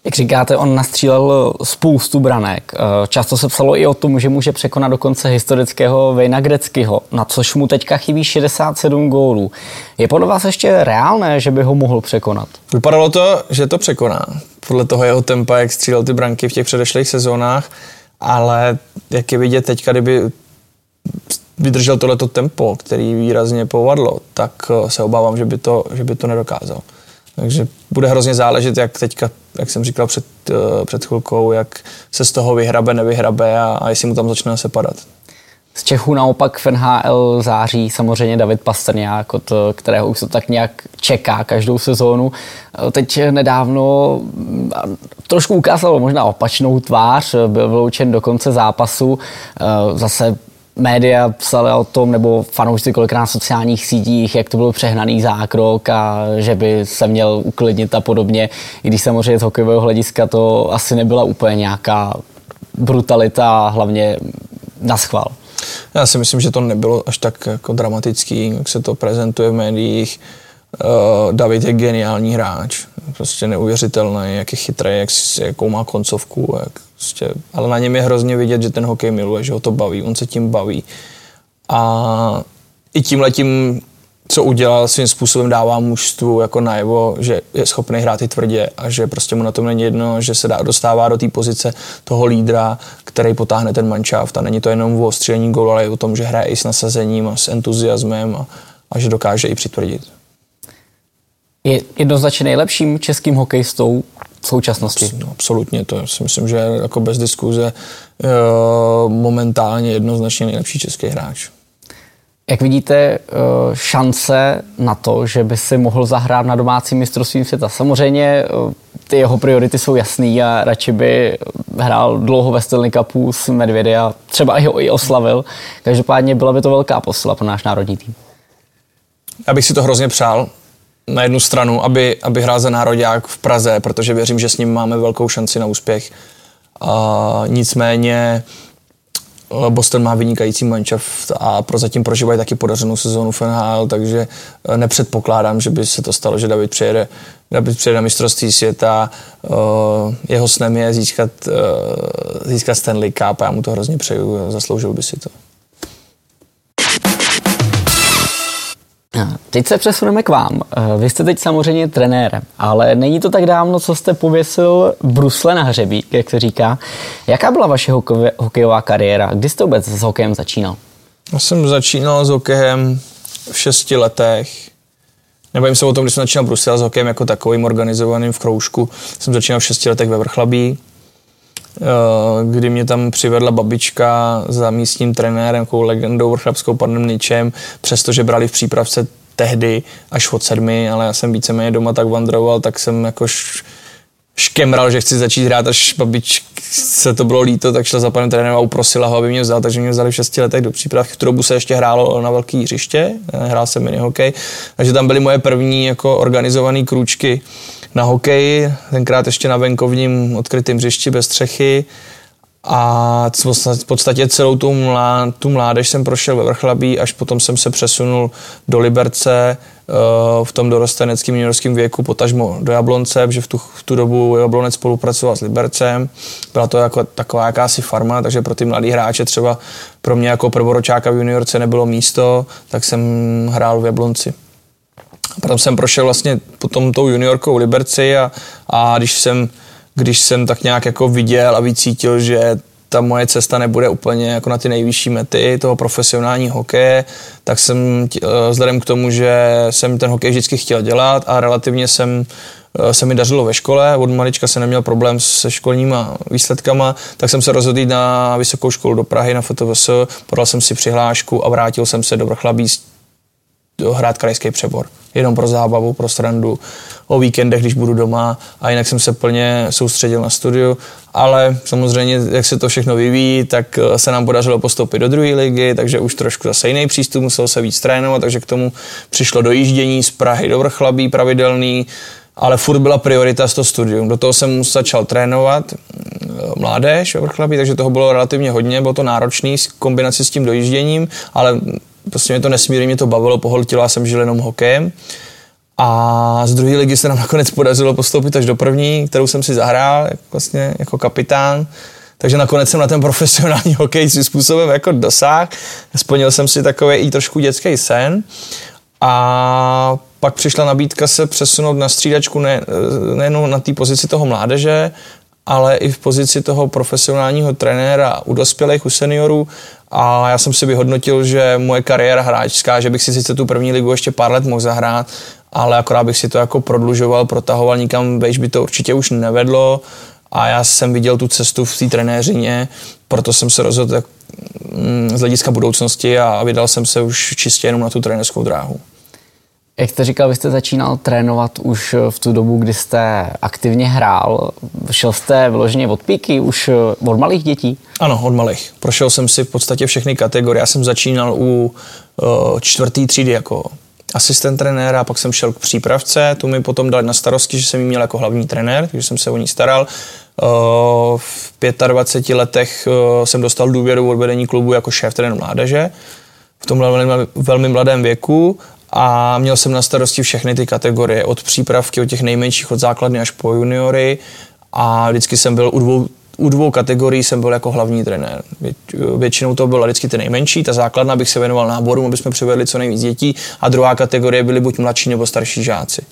Jak říkáte, on nastřílel spoustu branek. Eh, často se psalo i o tom, že může překonat dokonce historického Vejna Greckého, na což mu teďka chybí 67 gólů. Je podle vás ještě reálné, že by ho mohl překonat? Vypadalo to, že to překoná. Podle toho jeho tempa, jak střílel ty branky v těch předešlých sezónách, ale jak je vidět teďka, kdyby vydržel tohleto tempo, který výrazně povadlo, tak eh, se obávám, že by to, že by to nedokázal. Takže bude hrozně záležet, jak teďka, jak jsem říkal před, eh, před chvilkou, jak se z toho vyhrabe, nevyhrabe a, a jestli mu tam začne se padat. Z Čechů naopak v NHL září samozřejmě David Pastrňák, od kterého už se tak nějak čeká každou sezónu. Eh, teď nedávno mm, trošku ukázal možná opačnou tvář, byl vyloučen do konce zápasu. Zase média psali o tom, nebo fanoušci kolikrát na sociálních sítích, jak to byl přehnaný zákrok a že by se měl uklidnit a podobně. I když samozřejmě z hokejového hlediska to asi nebyla úplně nějaká brutalita, hlavně na schvál. Já si myslím, že to nebylo až tak jako dramatický, jak se to prezentuje v médiích. Uh, David je geniální hráč. prostě neuvěřitelný, jak je chytrý, jak, jakou má koncovku, jak prostě, ale na něm je hrozně vidět, že ten hokej miluje, že ho to baví, on se tím baví. A i tím letím co udělal, svým způsobem dává mužstvu jako najevo, že je schopný hrát i tvrdě a že prostě mu na tom není jedno, že se dá, dostává do té pozice toho lídra, který potáhne ten manšaft a není to jenom o střílení gólu, ale i o tom, že hraje i s nasazením a s entuziasmem a, a že dokáže i přitvrdit. Je jednoznačně nejlepším českým hokejistou v současnosti? No, absolutně, to si myslím, že jako bez diskuze momentálně jednoznačně nejlepší český hráč. Jak vidíte eh, šance na to, že by si mohl zahrát na domácím mistrovství světa? Samozřejmě eh, ty jeho priority jsou jasný a radši by hrál dlouho ve Stanley Cupu s Medvědy a třeba i ho i oslavil. Každopádně byla by to velká posila pro náš národní tým. Já bych si to hrozně přál na jednu stranu, aby, aby hrál za národák v Praze, protože věřím, že s ním máme velkou šanci na úspěch. A nicméně Eh, Boston má vynikající manšaft a prozatím prožívají taky podařenou sezónu v NHL, takže eh, nepředpokládám, že by se to stalo, že David přijede, David přijede na mistrovství světa. Eh, jeho snem je získat, získat Stanley Cup a já mu to hrozně přeju, zasloužil by si to. Teď se přesuneme k vám. Eh, vy jste teď samozřejmě trenérem, ale není to tak dávno, co jste pověsil brusle na hřebík, jak se říká. Jaká byla vaše hokejová kariéra? Kdy jste vůbec s hokejem začínal? Já jsem začínal s hokejem v šesti letech. Nebojím se o tom, když jsem začínal Brusel s hokejem jako takovým organizovaným v kroužku. Jsem začínal v šesti letech ve Vrchlabí, kdy mě tam přivedla babička za místním trenérem, jako legendou vrchlabskou panem Ničem, přestože brali v přípravce tehdy až od sedmi, ale já jsem víceméně doma tak vandroval, tak jsem jako škemral, že chci začít hrát, až se to bylo líto, tak šla za panem trenérem a uprosila ho, aby mě vzal, takže mě vzali v šesti letech do příprav. V tu dobu se ještě hrálo na velký hřiště, hrál jsem mini hokej, takže tam byly moje první jako organizované krůčky na hokeji, tenkrát ještě na venkovním odkrytém hřišti bez střechy a v podstatě celou tu, mlá, tu mládež jsem prošel ve Vrchlabí, až potom jsem se přesunul do Liberce eh, v tom dorosteneckém juniorském věku, potažmo do Jablonce, protože v tu, v tu dobu Jablonec spolupracoval s Libercem. Byla to jako, taková jakási farma, takže pro ty mladý hráče třeba pro mě jako prvoročáka v juniorce nebylo místo, tak jsem hrál v Jablonci. Potom jsem prošel vlastně potom tou juniorkou Liberci a, a když jsem když jsem tak nějak jako viděl a vycítil, že ta moje cesta nebude úplně jako na ty nejvyšší mety toho profesionálního hokeje, tak jsem eh, vzhledem k tomu, že jsem ten hokej vždycky chtěl dělat a relativně jsem eh, se mi dařilo ve škole, od malička jsem neměl problém se školníma výsledkama, tak jsem se rozhodl jít na vysokou školu do Prahy, na FTVS, podal jsem si přihlášku a vrátil jsem se do Vrchlabí hrát krajský přebor. Jenom pro zábavu, pro srandu, o víkendech, když budu doma a jinak jsem se plně soustředil na studiu. Ale samozřejmě, jak se to všechno vyvíjí, tak eh, se nám podařilo postoupit do druhé ligy, takže už trošku zase jiný přístup, musel se víc trénovat, takže k tomu přišlo dojíždění z Prahy do Vrchlabí pravidelný, ale furt byla priorita toho studium. Do toho jsem začal trénovat eh, mládež Vrchlabí, takže toho bylo relativně hodně, bylo to náročný kombinaci s tím dojížděním, ale prostě mě to nesmírně mě to bavilo, pohltila jsem žil jenom hokejem. A z druhé ligy se nám nakonec podařilo postoupit až do první, kterou jsem si zahrál vlastně jako kapitán. Takže nakonec jsem na ten profesionální hokej svým způsobem jako dosáhl. Splnil jsem si takový i trošku dětský sen. A pak přišla nabídka se přesunout na střídačku ne, nejenom na té pozici toho mládeže, ale i v pozici toho profesionálního trenéra u dospělých, u seniorů a já jsem si vyhodnotil, že moje kariéra hráčská, že bych si sice tu první ligu ještě pár let mohl zahrát, ale akorát bych si to jako prodlužoval, protahoval nikam, vejš by to určitě už nevedlo a já jsem viděl tu cestu v té trenéřině, proto jsem se rozhodl mm, z hlediska budoucnosti a vydal jsem se už čistě jenom na tu trenérskou dráhu. Jak jste říkal, vy jste začínal trénovat už v tu dobu, kdy jste aktivně hrál. Šel jste vyloženě od píky, už od malých dětí? Ano, od malých. Prošel jsem si v podstatě všechny kategorie. Já jsem začínal u uh, čtvrtý třídy jako asistent trenéra, pak jsem šel k přípravce, tu mi potom dali na starosti, že jsem ji měl jako hlavní trenér, takže jsem se o ní staral. V 25 letech jsem dostal důvěru od vedení klubu jako šéf trenér mládeže v tom velmi, velmi mladém věku a měl jsem na starosti všechny ty kategorie, od přípravky, od těch nejmenších, od základny až po juniory a vždycky jsem byl u dvou u dvou kategorií jsem byl jako hlavní trenér. Většinou to byla vždycky ty nejmenší, ta základna bych se věnoval náborům, aby jsme přivedli co nejvíc dětí a druhá kategorie byly buď mladší nebo starší žáci.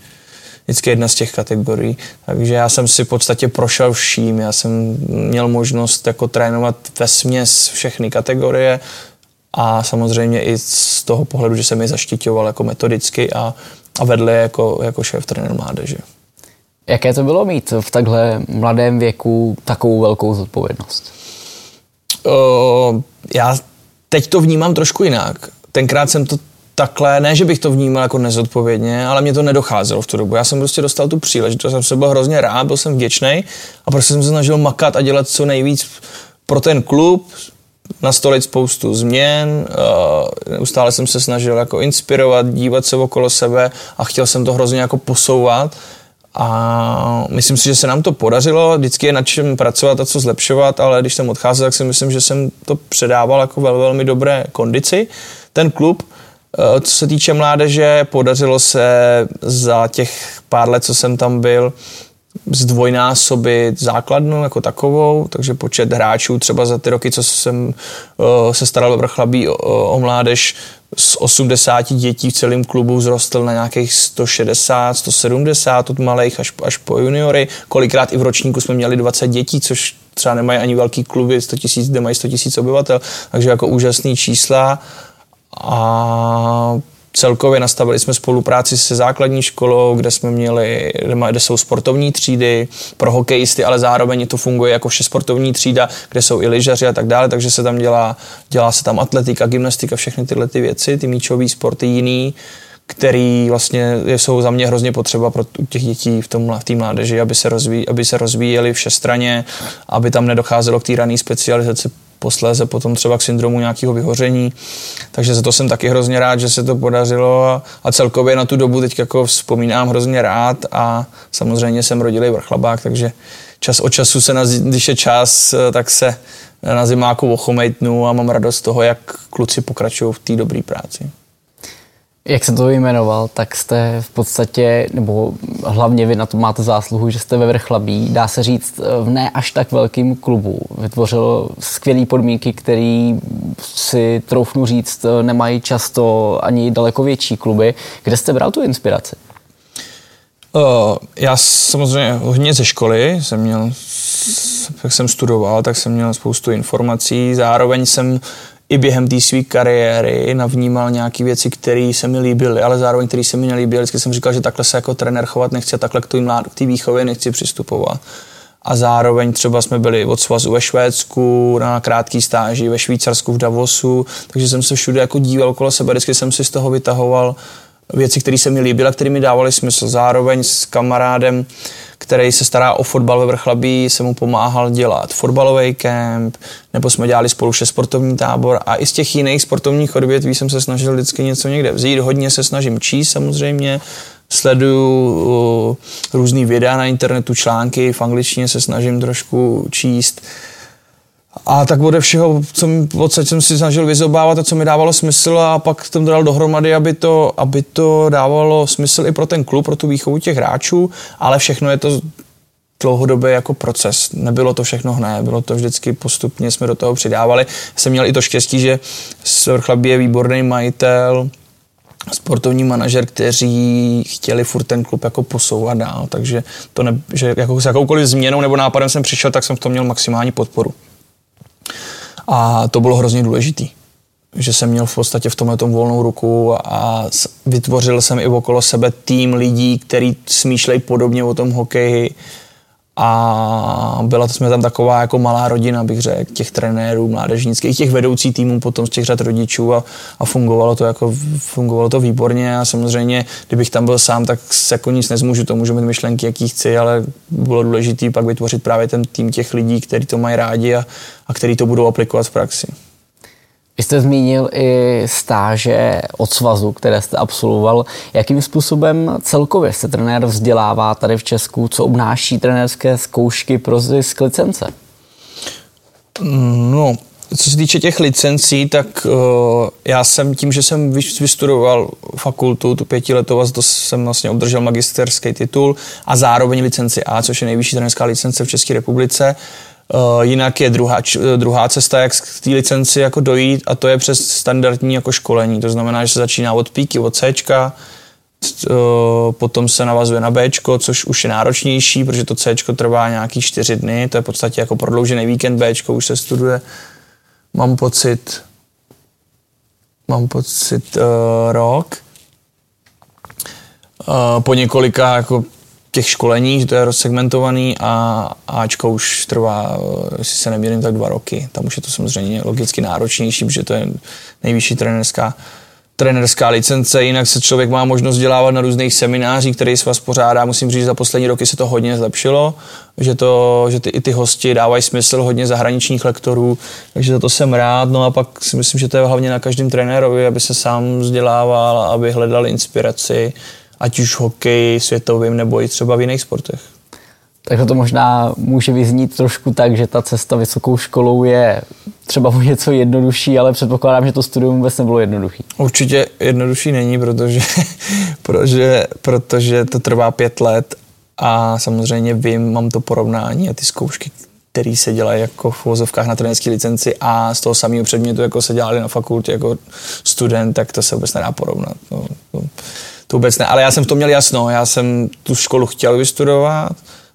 Vždycky jedna z těch kategorií. Takže já jsem si v podstatě prošel vším. Já jsem měl možnost jako trénovat ve směs všechny kategorie a samozřejmě i z toho pohledu, že jsem je zaštiťoval jako metodicky a, a vedle jako, jako šéf trenér mládeže. Jaké to bylo mít v takhle mladém věku takovou velkou zodpovědnost? Uh, já teď to vnímám trošku jinak. Tenkrát jsem to takhle, ne, že bych to vnímal jako nezodpovědně, ale mě to nedocházelo v tu dobu. Já jsem prostě dostal tu příležitost, jsem se byl hrozně rád, byl jsem vděčný a prostě jsem se snažil makat a dělat co nejvíc pro ten klub, nastolit spoustu změn, neustále jsem se snažil jako inspirovat, dívat se okolo sebe a chtěl jsem to hrozně jako posouvat a myslím si, že se nám to podařilo, vždycky je nad čem pracovat a co zlepšovat, ale když jsem odcházel, tak si myslím, že jsem to předával jako ve velmi dobré kondici. Ten klub, eh, co se týče mládeže, podařilo se za těch pár let, co jsem tam byl, zdvojnásobit základnu jako takovou, takže počet hráčů třeba za ty roky, co jsem uh, se staral vrchlabí o, o mládež, z 80 dětí v celém klubu vzrostl na nějakých 160, 170 od malých až, až po juniory. Kolikrát i v ročníku jsme měli 20 dětí, což třeba nemají ani velký kluby, 100 000, kde mají 100 000 obyvatel, takže jako úžasný čísla. A celkově nastavili jsme spolupráci se základní školou, kde jsme měli, kde jsou sportovní třídy pro hokejisty, ale zároveň to funguje jako vše sportovní třída, kde jsou i lyžaři a tak dále, takže se tam dělá, dělá se tam atletika, gymnastika, všechny tyhle ty věci, ty míčové sporty jiný, který vlastně jsou za mě hrozně potřeba pro těch dětí v tom v té mládeži, aby se, rozví, aby se rozvíjeli všestraně, aby tam nedocházelo k té rané specializaci posléze potom třeba k syndromu nějakého vyhoření. Takže za to jsem taky hrozně rád, že se to podařilo a, celkově na tu dobu teď jako vzpomínám hrozně rád a samozřejmě jsem rodilý vrchlabák, takže čas od času se, na, když je čas, tak se na zimáku ochomejtnu a mám radost z toho, jak kluci pokračují v té dobré práci. Jak jsem to jmenoval, tak jste v podstatě, nebo hlavně vy na to máte zásluhu, že jste ve Vrchlabí, dá se říct, v ne až tak velkým klubu. Vytvořil skvělé podmínky, které si troufnu říct, nemají často ani daleko větší kluby. Kde jste bral tu inspiraci? Uh, já samozřejmě hodně ze školy jsem měl, jak jsem studoval, tak jsem měl spoustu informací. Zároveň jsem i během té své kariéry navnímal nějaké věci, které se mi líbily, ale zároveň které se mi nelíbily. Vždycky jsem říkal, že takhle se jako trenér chovat nechci takhle k té výchově nechci přistupovat. A zároveň třeba jsme byli od svazu ve Švédsku, na krátký stáži, ve Švýcarsku, v Davosu, takže jsem se všude jako díval okolo sebe, vždycky jsem si z toho vytahoval věci, které se mi líbily a které mi dávaly smysl. Zároveň s kamarádem který se stará o fotbal ve Vrchlabí, se mu pomáhal dělat fotbalový kemp, nebo jsme dělali spolu še sportovní tábor a i z těch jiných sportovních odvětví jsem se snažil vždycky něco někde vzít. Hodně se snažím číst samozřejmě, sleduju uh, různý videa na internetu, články, v angličtině se snažím trošku číst. A tak ode všeho, co mi, odsaď jsem si snažil vyzobávat a co mi dávalo smysl a pak jsem to dal dohromady, aby to, aby to dávalo smysl i pro ten klub, pro tu výchovu těch hráčů, ale všechno je to dlouhodobě jako proces. Nebylo to všechno hned, bylo to vždycky postupně, jsme do toho přidávali. Jsem měl i to štěstí, že Svrchlabí je výborný majitel, sportovní manažer, kteří chtěli furt ten klub jako posouvat dál, takže to ne, že jako s jakoukoliv změnou nebo nápadem jsem přišel, tak jsem v tom měl maximální podporu. A to bylo hrozně důležitý že jsem měl v podstatě v tomhle tom volnou ruku a vytvořil jsem i okolo sebe tým lidí, kteří smýšlejí podobně o tom hokeji a byla to jsme tam taková jako malá rodina, bych řekl, těch trenérů mládežnických, těch vedoucí týmů potom z těch řad rodičů a, a fungovalo to jako fungovalo to výborně a samozřejmě, kdybych tam byl sám, tak se jako nic nezmůžu, to můžu mít myšlenky, jaký chci, ale bylo důležité pak vytvořit právě ten tým těch lidí, kteří to mají rádi a, a kteří to budou aplikovat v praxi. Vy jste zmínil i stáže od svazu, které jste absolvoval. Jakým způsobem celkově se trenér vzdělává tady v Česku? Co obnáší trenérské zkoušky pro zisk licence? No, co se týče těch licencí, tak uh, já jsem tím, že jsem vystudoval fakultu, tu pětiletou, a to jsem vlastně obdržel magisterský titul a zároveň licenci A, což je nejvyšší trenerská licence v České republice. Uh, jinak je druhá, č, druhá cesta, jak k té licenci jako dojít a to je přes standardní jako školení. To znamená, že se začíná od píky, od C, potom se navazuje na B, což už je náročnější, protože to C trvá nějaký čtyři dny, to je v podstatě jako prodloužený víkend B, už se studuje, mám pocit, mám pocit uh, rok. Uh, po několika jako těch školení, že to je rozsegmentovaný a Ačko už trvá, jestli se nemýlím, tak dva roky. Tam už je to samozřejmě logicky náročnější, protože to je nejvyšší trenerská trenerská licence, jinak se člověk má možnost dělávat na různých seminářích, který se vás pořádá. Musím říct, že za poslední roky se to hodně zlepšilo, že, to, že ty, i ty hosti dávají smysl, hodně zahraničních lektorů, takže za to jsem rád. No a pak si myslím, že to je hlavně na každém trenérovi, aby se sám vzdělával, aby hledal inspiraci, ať už hokej světovým nebo i třeba v jiných sportech. Takže to možná může vyznít trošku tak, že ta cesta vysokou školou je třeba o něco jednodušší, ale předpokládám, že to studium vůbec nebylo jednoduchý. Určitě jednodušší není, protože, protože, protože to trvá pět let a samozřejmě vím, mám to porovnání a ty zkoušky, které se dělají jako v vozovkách na trenerské licenci a z toho samého předmětu, jako se dělali na fakultě jako student, tak to se vůbec nedá porovnat. No, to, to vůbec ne. Ale já jsem to měl jasno, já jsem tu školu chtěl vystudovat,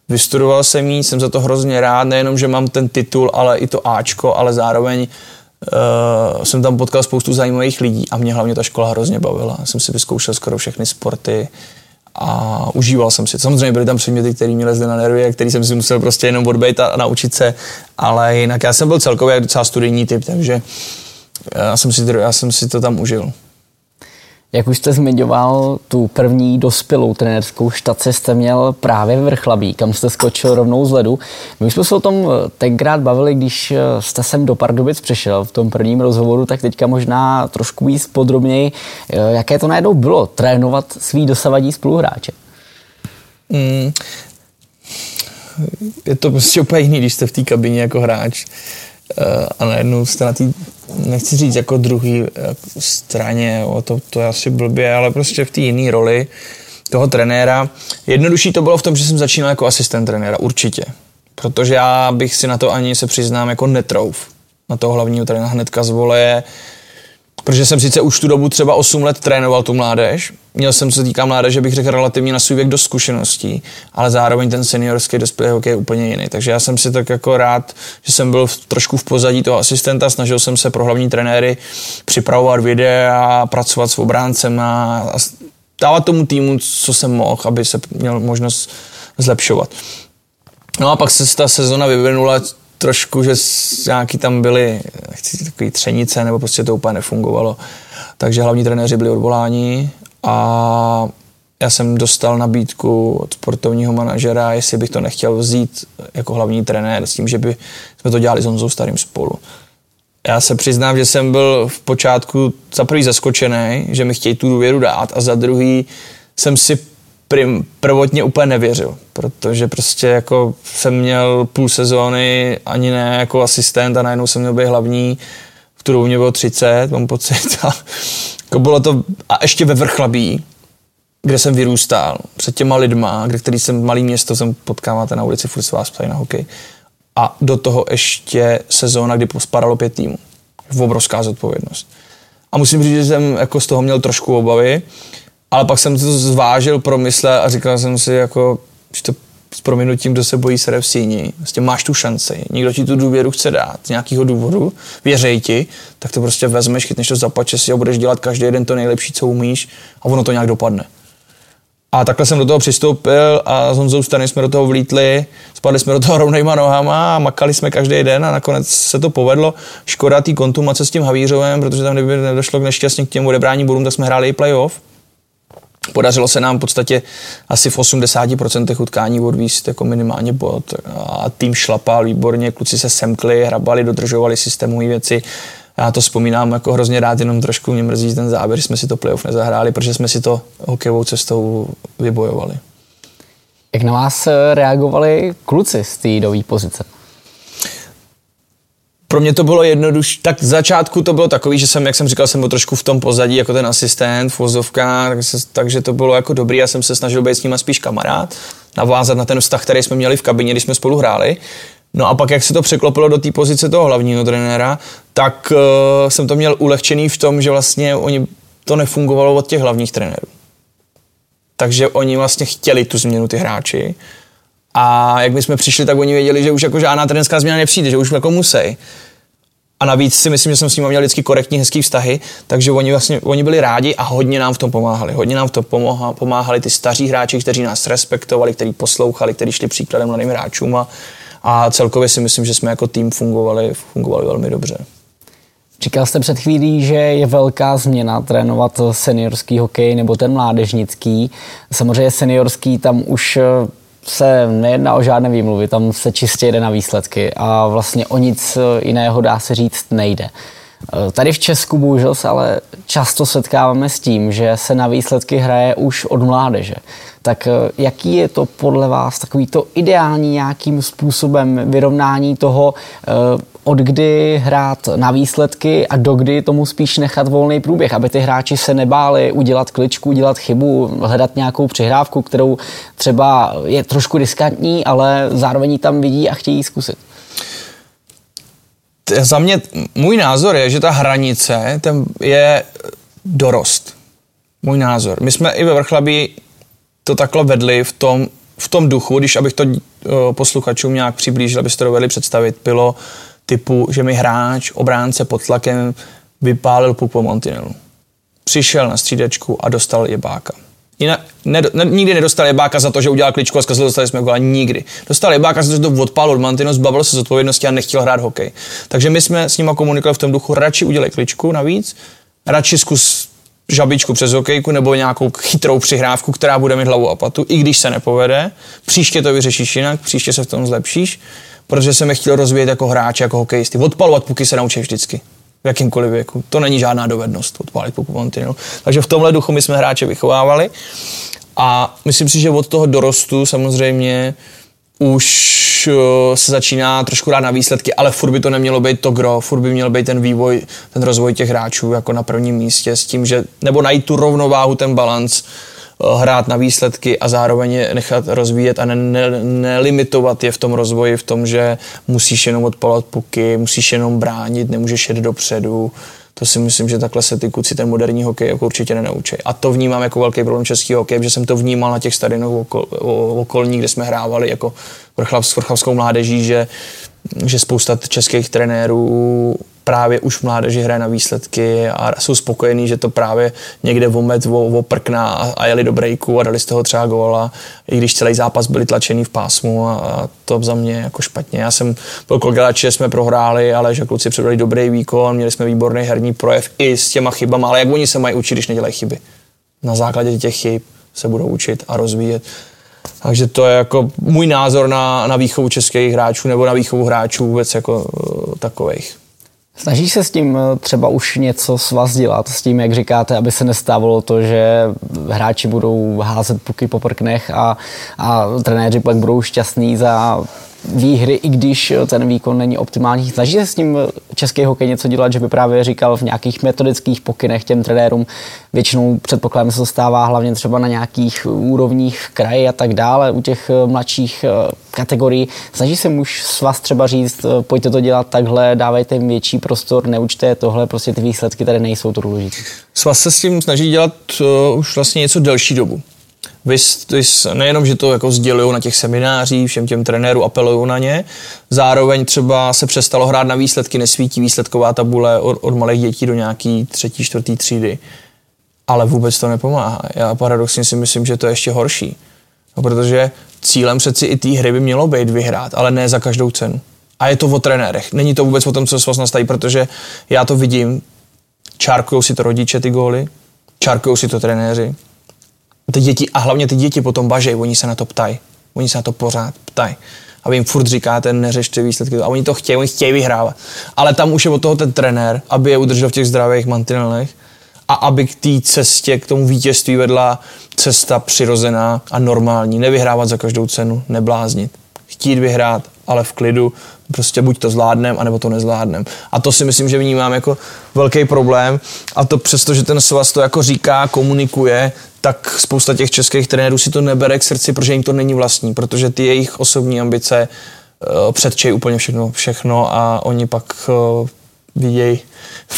Vystudoval jsem ji, jsem za to hrozně rád, nejenom, že mám ten titul, ale i to Ačko, ale zároveň uh, jsem tam potkal spoustu zajímavých lidí a mě hlavně ta škola hrozně bavila. Jsem si vyzkoušel skoro všechny sporty a užíval jsem si. Samozřejmě byly tam předměty, které mě lezly na nervy a který jsem si musel prostě jenom odbejt a, naučit se, ale jinak já jsem byl celkově docela studijní typ, takže já jsem si, já jsem si to tam užil. Jak už jste zmiňoval, tu první dospělou trenérskou štaci jste měl právě v Vrchlabí, kam jste skočil rovnou z ledu. My jsme se o tom eh, tenkrát bavili, když eh, jste sem do Pardubic přišel v tom prvním rozhovoru, tak teďka možná trošku víc podrobněji, eh, jaké to najednou bylo trénovat svý dosavadní spoluhráče. Mm, je to prostě úplně jiný, když jste v té kabině jako hráč a najednou jste na té nechci říct jako druhý jako straně, o to, to je asi blbě, ale prostě v té jiné roli toho trenéra. Jednodušší to bylo v tom, že jsem začínal jako asistent trenéra, určitě. Protože já bych si na to ani se přiznám jako netrouf. Na toho hlavního trenéra hnedka z protože jsem sice už tu dobu třeba 8 let trénoval tu mládež, měl jsem, co se týká mládeže, bych řekl relativně na svůj věk do zkušeností, ale zároveň ten seniorský dospělý hokej je úplně jiný. Takže já jsem si tak jako rád, že jsem byl v, trošku v pozadí toho asistenta, snažil jsem se pro hlavní trenéry připravovat videa, pracovat s obráncem a, a dávat tomu týmu, co jsem mohl, aby se měl možnost zlepšovat. No a pak se ta sezona vyvinula trošku, že nějaký tam byly nechci takový třenice, nebo prostě to úplně nefungovalo. Takže hlavní trenéři byli odvoláni a já jsem dostal nabídku od sportovního manažera, jestli bych to nechtěl vzít jako hlavní trenér s tím, že by jsme to dělali s Honzou Starým spolu. Já se přiznám, že jsem byl v počátku za prvý zaskočený, že mi chtějí tu důvěru dát a za druhý jsem si prim, prvotně úplně nevěřil, protože prostě jako jsem měl půl sezóny ani ne jako asistent a najednou jsem měl být hlavní, v kterou mě bylo 30, mám pocit. A jako bylo to, a ještě ve Vrchlabí, kde jsem vyrůstal, před těma lidma, kde který jsem malý město, jsem potkáváte na ulici, furt se vás ptají na hokej. A do toho ještě sezóna, kdy pospadalo pět týmů. Obrovská zodpovědnost. A musím říct, že jsem jako z toho měl trošku obavy, ale pak jsem to zvážil, promyslel a říkal jsem si jako, že to s prominutím, kdo se bojí sere v síni. Vlastně máš tu šanci. Někdo ti tu důvěru chce dát z nějakého důvodu, věřej ti, tak to prostě vezmeš, chytneš to za pače si a budeš dělat každý den to nejlepší, co umíš a ono to nějak dopadne. A takhle jsem do toho přistoupil a s Honzou Stany jsme do toho vlítli, spadli jsme do toho rovnejma nohama a makali jsme každý den a nakonec se to povedlo. Škoda tý kontumace s tím Havířovem, protože tam kdyby nedošlo k nešťastně k těm odebrání bodům, tak jsme hráli i playoff Podařilo se nám v podstatě asi v 80% utkání odvíst jako minimálně bod a tým šlapal výborně, kluci se semkli, hrabali, dodržovali systémové věci. Já to vzpomínám jako hrozně rád, jenom trošku mě mrzí ten závěr, že jsme si to playoff nezahráli, protože jsme si to hokejovou cestou vybojovali. Jak na vás reagovali kluci z té dové pozice? Pro mě to bylo jednodušší. Tak z začátku to bylo takový, že jsem, jak jsem říkal, jsem byl trošku v tom pozadí jako ten asistent v vozovkách, tak takže to bylo jako dobrý. Já jsem se snažil být s nima spíš kamarád, navázat na ten vztah, který jsme měli v kabině, když jsme spolu hráli. No a pak, jak se to překlopilo do té pozice toho hlavního trenéra, tak uh, jsem to měl ulehčený v tom, že vlastně oni to nefungovalo od těch hlavních trenérů. Takže oni vlastně chtěli tu změnu ty hráči. A jak my jsme přišli, tak oni věděli, že už jako žádná trenerská změna nepřijde, že už jako musí. A navíc si myslím, že jsem s nimi měl vždycky korektní, hezký vztahy, takže oni, vlastně, oni byli rádi a hodně nám v tom pomáhali. Hodně nám v tom pomáhali, pomáhali ty staří hráči, kteří nás respektovali, kteří poslouchali, kteří šli příkladem mladým hráčům a, a celkově si myslím, že jsme jako tým fungovali, fungovali velmi dobře. Říkal jste před chvílí, že je velká změna trénovat seniorský hokej nebo ten mládežnický. Samozřejmě seniorský tam už se nejedná o žádné výmluvy, tam se čistě jde na výsledky a vlastně o nic jiného dá se říct nejde. Tady v Česku bohužel se ale často setkáváme s tím, že se na výsledky hraje už od mládeže. Tak jaký je to podle vás takový to ideální nějakým způsobem vyrovnání toho, od kdy hrát na výsledky a dokdy tomu spíš nechat volný průběh, aby ty hráči se nebáli udělat kličku, udělat chybu, hledat nějakou přihrávku, kterou třeba je trošku riskantní, ale zároveň tam vidí a chtějí zkusit. Za mě, můj názor je, že ta hranice ten je dorost. Můj názor. My jsme i ve Vrchlabí to takhle vedli v tom, v tom duchu, když abych to posluchačům nějak přiblížil, abyste to dovedli představit, bylo typu, že mi hráč, obránce pod tlakem vypálil puk po mantinelu. Přišel na střídačku a dostal jebáka. Jinak, ne, ne, nikdy nedostal jebáka za to, že udělal kličku a zkazil, dostali jsme gola. Nikdy. Dostal jebáka za to, že to odpálil od mantinu, zbavil se z odpovědnosti a nechtěl hrát hokej. Takže my jsme s nima komunikovali v tom duchu, radši udělej kličku navíc, radši zkus žabičku přes hokejku nebo nějakou chytrou přihrávku, která bude mít hlavu a patu, i když se nepovede. Příště to vyřešíš jinak, příště se v tom zlepšíš protože jsem je chtěl rozvíjet jako hráč, jako hokejisty. Odpalovat puky se naučí vždycky. V jakýmkoliv věku. To není žádná dovednost odpálit puku mantinelu. Takže v tomhle duchu my jsme hráče vychovávali. A myslím si, že od toho dorostu samozřejmě už eh, se začíná trošku rád na výsledky, ale furt by to nemělo být to gro, furt by měl být ten vývoj, ten rozvoj těch hráčů jako na prvním místě s tím, že, nebo najít tu rovnováhu, ten balans, hrát na výsledky a zároveň je nechat rozvíjet a ne, ne, nelimitovat je v tom rozvoji, v tom, že musíš jenom odpalovat puky, musíš jenom bránit, nemůžeš jet dopředu. To si myslím, že takhle se ty kluci ten moderní hokej jako určitě nenaučí. A to vnímám jako velký problém českého hokeje, že jsem to vnímal na těch stadionech okol, okolních, kde jsme hrávali jako vrchlav, s vrchavskou mládeží, že, že spousta českých trenérů právě už mládeži hraje na výsledky a jsou spokojení, že to právě někde vomet oprkná a, jeli do breaku a dali z toho třeba góla, i když celý zápas byli tlačený v pásmu a, a to za mě jako špatně. Já jsem byl kolikrát, že jsme prohráli, ale že kluci předali dobrý výkon, měli jsme výborný herní projev i s těma chybama, ale jak oni se mají učit, když nedělají chyby. Na základě těch chyb se budou učit a rozvíjet. Takže to je jako můj názor na, na výchovu českých hráčů nebo na výchovu hráčů vůbec jako uh, takových. Snaží se s tím eh, třeba už něco s vás dělat, s tím, jak říkáte, aby se nestávalo to, že hráči budou házet puky po prknech a, a trenéři pak budou šťastní za výhry, i když ten výkon není optimální. Snaží se s tím český hokej něco dělat, že by právě říkal v nějakých metodických pokynech těm trenérům, většinou předpokládám se to stává hlavně třeba na nějakých úrovních v kraji a tak dále, u těch mladších eh, kategorií. Snaží se muž s vás třeba říct, eh, pojďte to dělat takhle, dávejte jim větší prostor, neučte tohle, prostě ty výsledky tady nejsou to důležité. Svaz se s tím snaží dělat uh, už vlastně něco delší dobu. Vys, vys, nejenom, že to jako sdělují na těch seminářích, všem těm trenérům apelují na ně, zároveň třeba se přestalo hrát na výsledky, nesvítí výsledková tabule od, od malých dětí do nějaký třetí, čtvrtý třídy. Ale vůbec to nepomáhá. Já paradoxně si myslím, že to je ještě horší. No, protože cílem přeci i té hry by mělo být vyhrát, ale ne za každou cenu. A je to o trenérech. Není to vůbec o tom, co se vás nastaví, protože já to vidím, čárkují si to rodiče ty góly, čárkují si to trenéři, ty děti, a hlavně ty děti potom bažej, oni se na to ptají. Oni se na to pořád ptají. A vy jim furt říkáte, neřešte výsledky. A oni to chtějí, oni chtějí vyhrávat. Ale tam už je od toho ten trenér, aby je udržel v těch zdravých mantinelech a aby k té cestě, k tomu vítězství vedla cesta přirozená a normální. Nevyhrávat za každou cenu, nebláznit. chtít vyhrát, ale v klidu, prostě buď to zvládnem, anebo to nezvládnem. A to si myslím, že vnímám jako velký problém a to přesto, že ten svaz to jako říká, komunikuje, tak spousta těch českých trenérů si to nebere k srdci, protože jim to není vlastní, protože ty jejich osobní ambice uh, předčejí úplně všechno, všechno a oni pak uh, vidějí